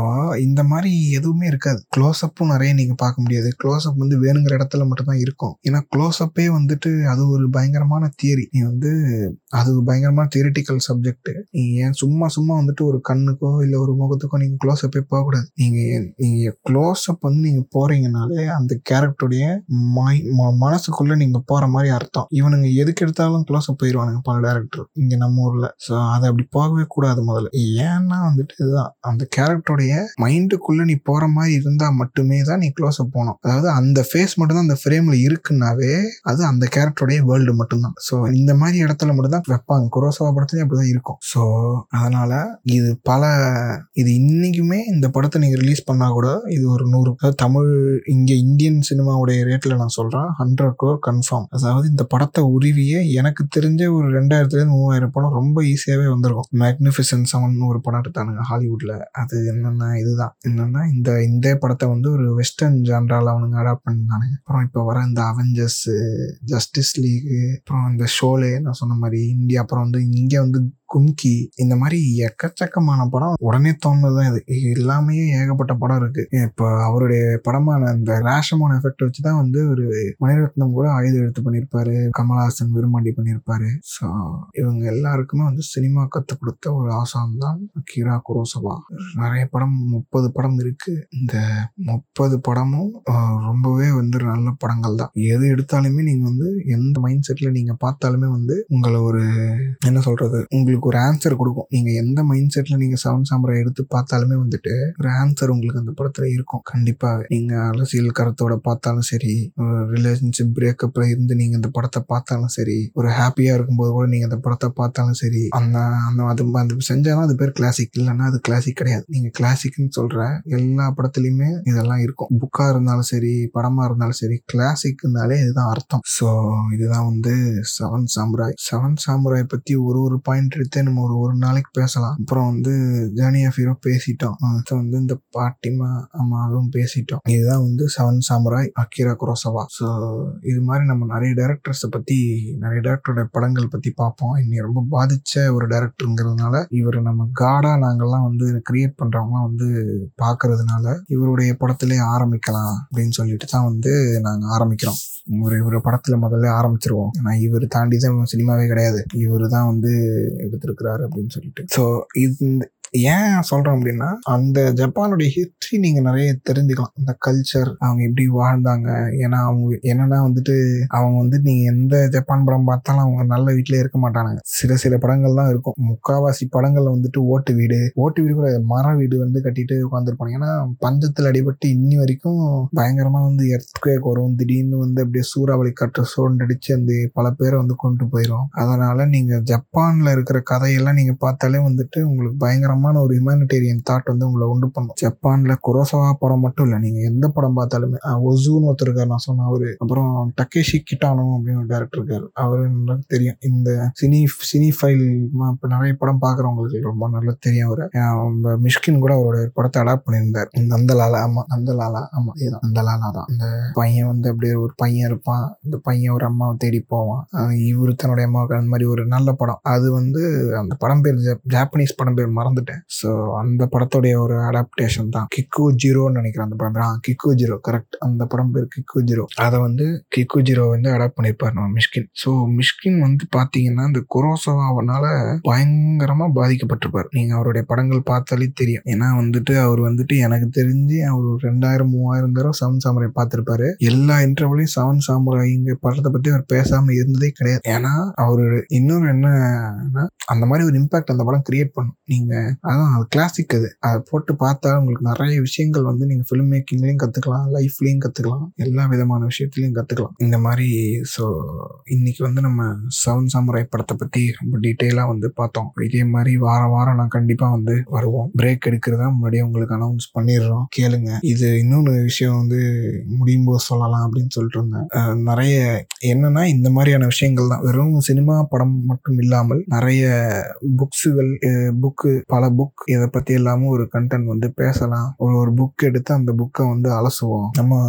இந்த மாதிரி எதுவுமே இருக்காது. க்ளோஸ்அப்பும் நிறைய நீங்கள் பார்க்க முடியாது. க்ளோஸ்அப் வந்து வேணுங்கிற இடத்துல மட்டும்தான் இருக்கும். ஏன்னா க்ளோஸ்அப்பே வந்துட்டு அது ஒரு பயங்கரமான தியரி நீ வந்து அது பயங்கரமான தியரிட்டிக்கல் சப்ஜெக்ட் நீ ஏன் சும்மா சும்மா வந்துட்டு ஒரு கண்ணுக்கோ இல்லை ஒரு முகத்துக்கோ நீங்கள் க்ளோஸ்அப்பே போகக்கூடாது. நீங்கள் நீங்கள் க்ளோஸ்அப் வந்து நீங்கள் போறீங்கனாலே அந்த கேரக்டருடைய மை மனசுக்குள்ளே நீங்கள் போகிற மாதிரி அர்த்தம். இவனுங்க எதுக்கு எடுத்தாலும் க்ளோஸ்அப் போயிடுவானுங்க பல டேரக்டர் இங்கே நம்ம ஊரில். ஸோ அதை அப்படி போகவே கூடாது முதல்ல. ஏன்னா வந்துட்டு இதுதான். அந்த கேரக்டருடைய மைண்டுக்குள்ள நீ போற மாதிரி இருந்தா மட்டுமே தான் நீ க்ளோஸ் அப் போகணும். அதாவது அந்த ஃபேஸ் மட்டும் தான் அந்த ஃப்ரேம்ல இருக்குன்னாவே அது அந்த கேரக்டருடைய வேர்ல்டு மட்டும்தான். ஸோ இந்த மாதிரி இடத்துல மட்டும் தான் வைப்பாங்க. குரோசவா படத்துலயும் அப்படிதான் இருக்கும். ஸோ அதனால இது பல இது இன்னைக்குமே இந்த படத்தை நீங்க ரிலீஸ் பண்ணா கூட இது ஒரு நூறு தமிழ் இங்க இந்தியன் சினிமாவுடைய ரேட்ல நான் சொல்றேன் ஹண்ட்ரட் க்ரோர் கன்ஃபார்ம் அதாவது இந்த படத்தை உருவிய எனக்கு தெரிஞ்ச ஒரு ரெண்டாயிரத்துல இருந்து மூவாயிரம் படம் ரொம்ப ஈஸியாவே வந்திருக்கும். மேக்னிஃபிசன் செவன் ஒரு படம் எடுத்தானுங்க இல்லை. அது என்னென்னா இதுதான். என்னென்னா இந்த இந்த படத்தை வந்து ஒரு வெஸ்டர்ன் ஜான்ரால் அவனுங்க அடாப்ட் பண்ணானுங்க அப்புறம் இப்போ வர இந்த அவெஞ்சர்ஸு ஜஸ்டிஸ் லீக் அப்புறம் இந்த ஷோலே நான் சொன்ன மாதிரி இந்தியா அப்புறம் வந்து இங்கே வந்து கும்கி இந்த மாதிரி எக்கச்சக்கமான படம் உடனே தோணுதான் இது. இது எல்லாமே ஏகப்பட்ட படம் இருக்கு. இப்போ அவருடைய படமான அந்த ரேஷமான எஃபெக்ட் வச்சு தான் வந்து ஒரு மணிரத்னம் கூட ஆயுத எழுத்து பண்ணியிருப்பாரு கமலஹாசன் விரும்பாண்டி பண்ணியிருப்பாரு ஸோ இவங்க எல்லாருக்குமே வந்து சினிமா கற்றுக் கொடுத்த ஒரு ஆசான் தான் கீரா குரோசவா. நிறைய படம் முப்பது படம் இருக்கு. இந்த முப்பது படமும் ரொம்பவே வந்து நல்ல படங்கள் தான் எது எடுத்தாலுமே நீங்க வந்து எந்த மைண்ட் செட்ல நீங்க பார்த்தாலுமே வந்து உங்களை ஒரு என்ன சொல்றது உங்களுக்கு ஒரு ஆன்சர் கொடுக்கும். நீங்க எந்த மைண்ட் செட்ல நீங்க செவன் சாம்பரை எடுத்து பார்த்தாலுமே வந்துட்டு ஒரு ஆன்சர் உங்களுக்கு அந்த படத்துல இருக்கும். கண்டிப்பா நீங்க அரசியல் கருத்தோட பார்த்தாலும் சரி ஒரு ரிலேஷன்ஷிப் பிரேக்கப்ல இருந்து நீங்க இந்த படத்தை பார்த்தாலும் சரி ஒரு ஹாப்பியா இருக்கும்போது கூட நீங்க அந்த படத்தை பார்த்தாலும் சரி அந்த அந்த அது அது செஞ்சாலும் அது பேர் கிளாசிக் இல்லைன்னா அது கிளாசிக் கிடையாது. நீங்க கிளாசிக்னு சொல்ற எல்லா படத்துலயுமே இதெல்லாம் இருக்கும். புக்கா இருந்தாலும் சரி படமா இருந்தாலும் சரி கிளாசிக்னாலே இதுதான் அர்த்தம். ஸோ இதுதான் வந்து செவன் சாம்ராய் செவன் சாம்ராய் பத்தி ஒரு ஒரு பாயிண்ட் எடுத்து நம்ம ஒரு ஒரு நாளைக்கு பேசலாம். அப்புறம் வந்து ஜேர்னி ஆஃப் ஹீரோ பேசிட்டோம். அடுத்து வந்து இந்த பாட்டிமா அம்மா அதுவும் பேசிட்டோம். இதுதான் வந்து seven samurai Akira Kurosawa. So இது மாதிரி நம்ம நிறைய டேரக்டர்ஸை பற்றி நிறைய டேரக்டரோட படங்கள் பற்றி பார்ப்போம். இன்னைக்கு ரொம்ப பாதித்த ஒரு டேரக்டருங்கிறதுனால இவர் நம்ம காடாக நாங்கள்லாம் வந்து கிரியேட் பண்ணுறவங்களாம் வந்து பார்க்கறதுனால இவருடைய படத்திலே ஆரம்பிக்கலாம் அப்படின்னு சொல்லிட்டு தான் வந்து நாங்கள் ஆரம்பிக்கிறோம். ஒரு ஒரு படத்துல முதல்ல ஆரம்பிச்சிருவோம். ஆனால் இவர் தாண்டி தான் சினிமாவே கிடையாது. இவர் தான் வந்து எடுத்திருக்கிறாரு அப்படின்னு சொல்லிட்டு. ஸோ இது ஏன் சொல்றோம் அப்படின்னா அந்த ஜப்பானுடைய ஹிஸ்ட்ரி நீங்க நிறைய தெரிஞ்சுக்கலாம். அந்த கல்ச்சர் அவங்க எப்படி வாழ்ந்தாங்க ஏன்னா அவங்க என்னன்னா வந்துட்டு அவங்க வந்து நீங்க எந்த ஜப்பான் படம் பார்த்தாலும் அவங்க நல்ல வீட்டில் இருக்க மாட்டாங்க சில சில படங்கள் தான் இருக்கும். முக்காவாசி படங்கள்ல வந்துட்டு ஓட்டு வீடு ஓட்டு வீடு கூட மர வீடு வந்து கட்டிட்டு உட்காந்துருப்பாங்க ஏன்னா பஞ்சத்தில் அடிபட்டு இன்னி வரைக்கும் பயங்கரமா வந்து எர்த்குவேக் வரும். திடீர்னு வந்து அப்படியே சூறாவளி காற்று சோண்டடிச்சு அந்த பல பேரை வந்து கொண்டு போயிடும் அதனால நீங்க ஜப்பான்ல இருக்கிற கதையெல்லாம் நீங்க பார்த்தாலே வந்துட்டு உங்களுக்கு பயங்கரமான ஒரு ஹியூமானிட்டேரியன் தாட் வந்து உங்களை உண்டு பண்ணும். ஜப்பான்ல குரோசவா படம் மட்டும் இல்லை நீங்க எந்த படம் பார்த்தாலுமே ஒசூன்னு ஒருத்தர் இருக்காரு நான் சொன்ன அவரு. அப்புறம் டக்கேஷி கிட்டானோ அப்படின்னு ஒரு டேரக்டர் இருக்காரு. அவரு நல்லா தெரியும். இந்த சினி சினி ஃபைல் இப்போ நிறைய படம் பார்க்குறவங்களுக்கு ரொம்ப நல்லா தெரியும் அவரு. மிஷ்கின் கூட அவரோட படத்தை அடாப்ட் பண்ணியிருந்தார். நந்தலாலா ஆமா நந்தலாலா ஆமா நந்தலாலா தான். அந்த பையன் வந்து அப்படியே ஒரு பையன் இருப்பான். இந்த பையன் ஒரு அம்மாவை தேடி போவான். அஹ் இவரு தன்னுடைய அம்மாவுக்கு அந்த மாதிரி ஒரு நல்ல படம். அது வந்து அந்த படம் பேர் ஜாப்பனீஸ் படம் பேர் மறந்துட்டேன். ஸோ அந்த படத்துடைய ஒரு அடாப்டேஷன் தான். கிக்கு ஜீரோன்னு நினைக்கிறேன் அந்த படம் ஆ கிக்கு ஜீரோ கரெக்ட் அந்த படம் பேர் கிக்கு ஜீரோ அதை வந்து கிக்கு ஜீரோ வந்து அடாப்ட் பண்ணியிருப்பார் நம்ம மிஷ்கின். ஸோ மிஷ்கின் வந்து பார்த்தீங்கன்னா இந்த குரோசவாவனால பயங்கரமாக பாதிக்கப்பட்டிருப்பார். நீங்கள் அவருடைய படங்கள் பார்த்தாலே தெரியும். ஏன்னா வந்துட்டு அவர் வந்துட்டு எனக்கு தெரிஞ்சு அவர் ரெண்டாயிரம் மூவாயிரம் தடவை செவன் சாமுராய் பார்த்துருப்பாரு. எல்லா இன்டர்வியூலையும் செவன் சாமுராய்ங்க படத்தை பற்றி அவர் பேசாமல் இருந்ததே கிடையாது. ஏன்னா அவர் இன்னொரு என்னன்னா அந்த மாதிரி ஒரு இம்பாக்ட் அந்த படம் கிரியேட் பண்ணும். நீங்கள் அதான் அது கிளாசிக் அது. அதை போட்டு பார்த்தா உங்களுக்கு நிறைய விஷயங்கள் வந்து நீங்கள் ஃபிலிம் மேக்கிங்லேயும் கற்றுக்கலாம் லைஃப்லேயும் கற்றுக்கலாம் எல்லா விதமான விஷயத்துலையும் கற்றுக்கலாம் இந்த மாதிரி ஸோ இன்னைக்கு வந்து நம்ம செவன் சாமுராய் படத்தை பற்றி ரொம்ப டீட்டெயிலாக வந்து பார்த்தோம். இதே மாதிரி வாரம் வாரம் நான் கண்டிப்பாக வந்து வருவோம். பிரேக் எடுக்கிறதா முன்னாடியே உங்களுக்கு அனௌன்ஸ் பண்ணிடுறோம். கேளுங்க. இது இன்னொன்று விஷயம் வந்து முடியும் போது சொல்லலாம் அப்படின்னு சொல்லிட்டு இருந்தேன். நிறைய என்னன்னா இந்த மாதிரியான விஷயங்கள் தான். வெறும் சினிமா படம் மட்டும் இல்லாமல் நிறைய புக்ஸுகள் புக்கு பல புக் இதை பத்தி எல்லாமும் ஒரு கண்டென்ட் வந்து பேசலாம். ஒரு ஒரு புக் எடுத்து அந்த புக்கை வந்து அலசுவோம். நம்ம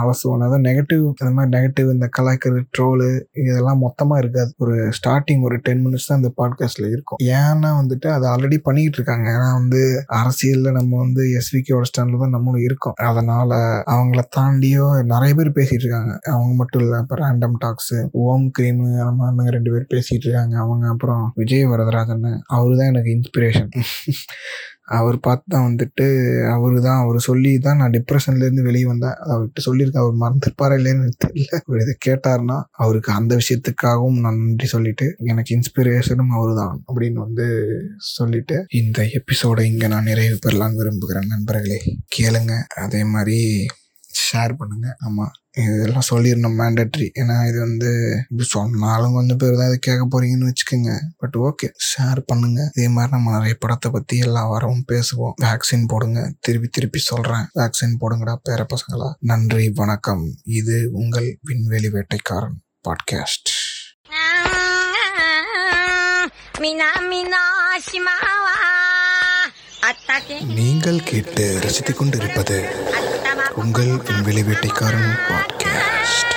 அலசுவோம். அதாவது நெகட்டிவ் இந்த மாதிரி நெகட்டிவ் இந்த கலாய்க்கிறது ட்ரோலு இதெல்லாம் மொத்தமா இருக்காது. ஒரு ஸ்டார்டிங் ஒரு டென் மினிட்ஸ் தான் இந்த பாட்காஸ்ட்ல இருக்கும். ஏன்னா வந்துட்டு அதை ஆல்ரெடி பண்ணிட்டு இருக்காங்க. ஏன்னா வந்து அரசியல்ல நம்ம வந்து எஸ்விகேவோட ஸ்டாண்ட்ல தான் நம்மளும் இருக்கோம். அதனால அவங்கள தாண்டியோ நிறைய பேர் பேசிட்டு இருக்காங்க. அவங்க மட்டும் இல்ல இப்போ ரேண்டம் டாக்ஸ் ஓம் கிரீம் அந்த மாதிரி ரெண்டு பேர் பேசிட்டு இருக்காங்க. அவங்க அப்புறம் விஜய் வரதராஜன் அவரு தான் எனக்கு இன்ஸ்பிரேஷன் அவர் பார்த்து தான் வந்துட்டு அவரு தான் அவர் சொல்லி தான் நான் டிப்ரெஷன்லேருந்து வெளியே வந்தேன். அவர்கிட்ட சொல்லியிருக்கேன் அவர் மறந்துருப்பாரா இல்லைன்னு எனக்கு தெரியல. அவர் இதை கேட்டாருன்னா அவருக்கு அந்த விஷயத்துக்காகவும் நான் நன்றி சொல்லிட்டு எனக்கு இன்ஸ்பிரேஷனும் அவர் தான் அப்படின்னு வந்து சொல்லிட்டு இந்த எபிசோடை இங்கே நான் நிறைவு பெறலான்னு விரும்புகிறேன். நண்பர்களே கேளுங்க. அதே மாதிரி ஷேர் பண்ணுங்கள் ஆமாம் இதெல்லாம் சொல்லிடணும் மேண்டட்ரி ஏன்னா இது வந்து இப்படி சொன்னாலும் கொஞ்சம் பேர் தான் இது கேட்க போகிறீங்கன்னு வச்சுக்கோங்க. பட் ஓகே ஷேர் பண்ணுங்கள் இதே மாதிரி நம்ம நிறைய படத்தை பற்றி எல்லா வரவும் பேசுவோம். வேக்சின் போடுங்க. திருப்பி திருப்பி சொல்கிறேன் வேக்சின் போடுங்கடா பேர பசங்களா. நன்றி வணக்கம். இது உங்கள் விண்வெளி வேட்டைக்காரன் பாட்காஸ்ட் நீங்கள் கேட்டு ரசித்துக் கொண்டிருப்பது உங்கள் விண்வெளி வேட்டைக்காரன் பாட்காஸ்ட்.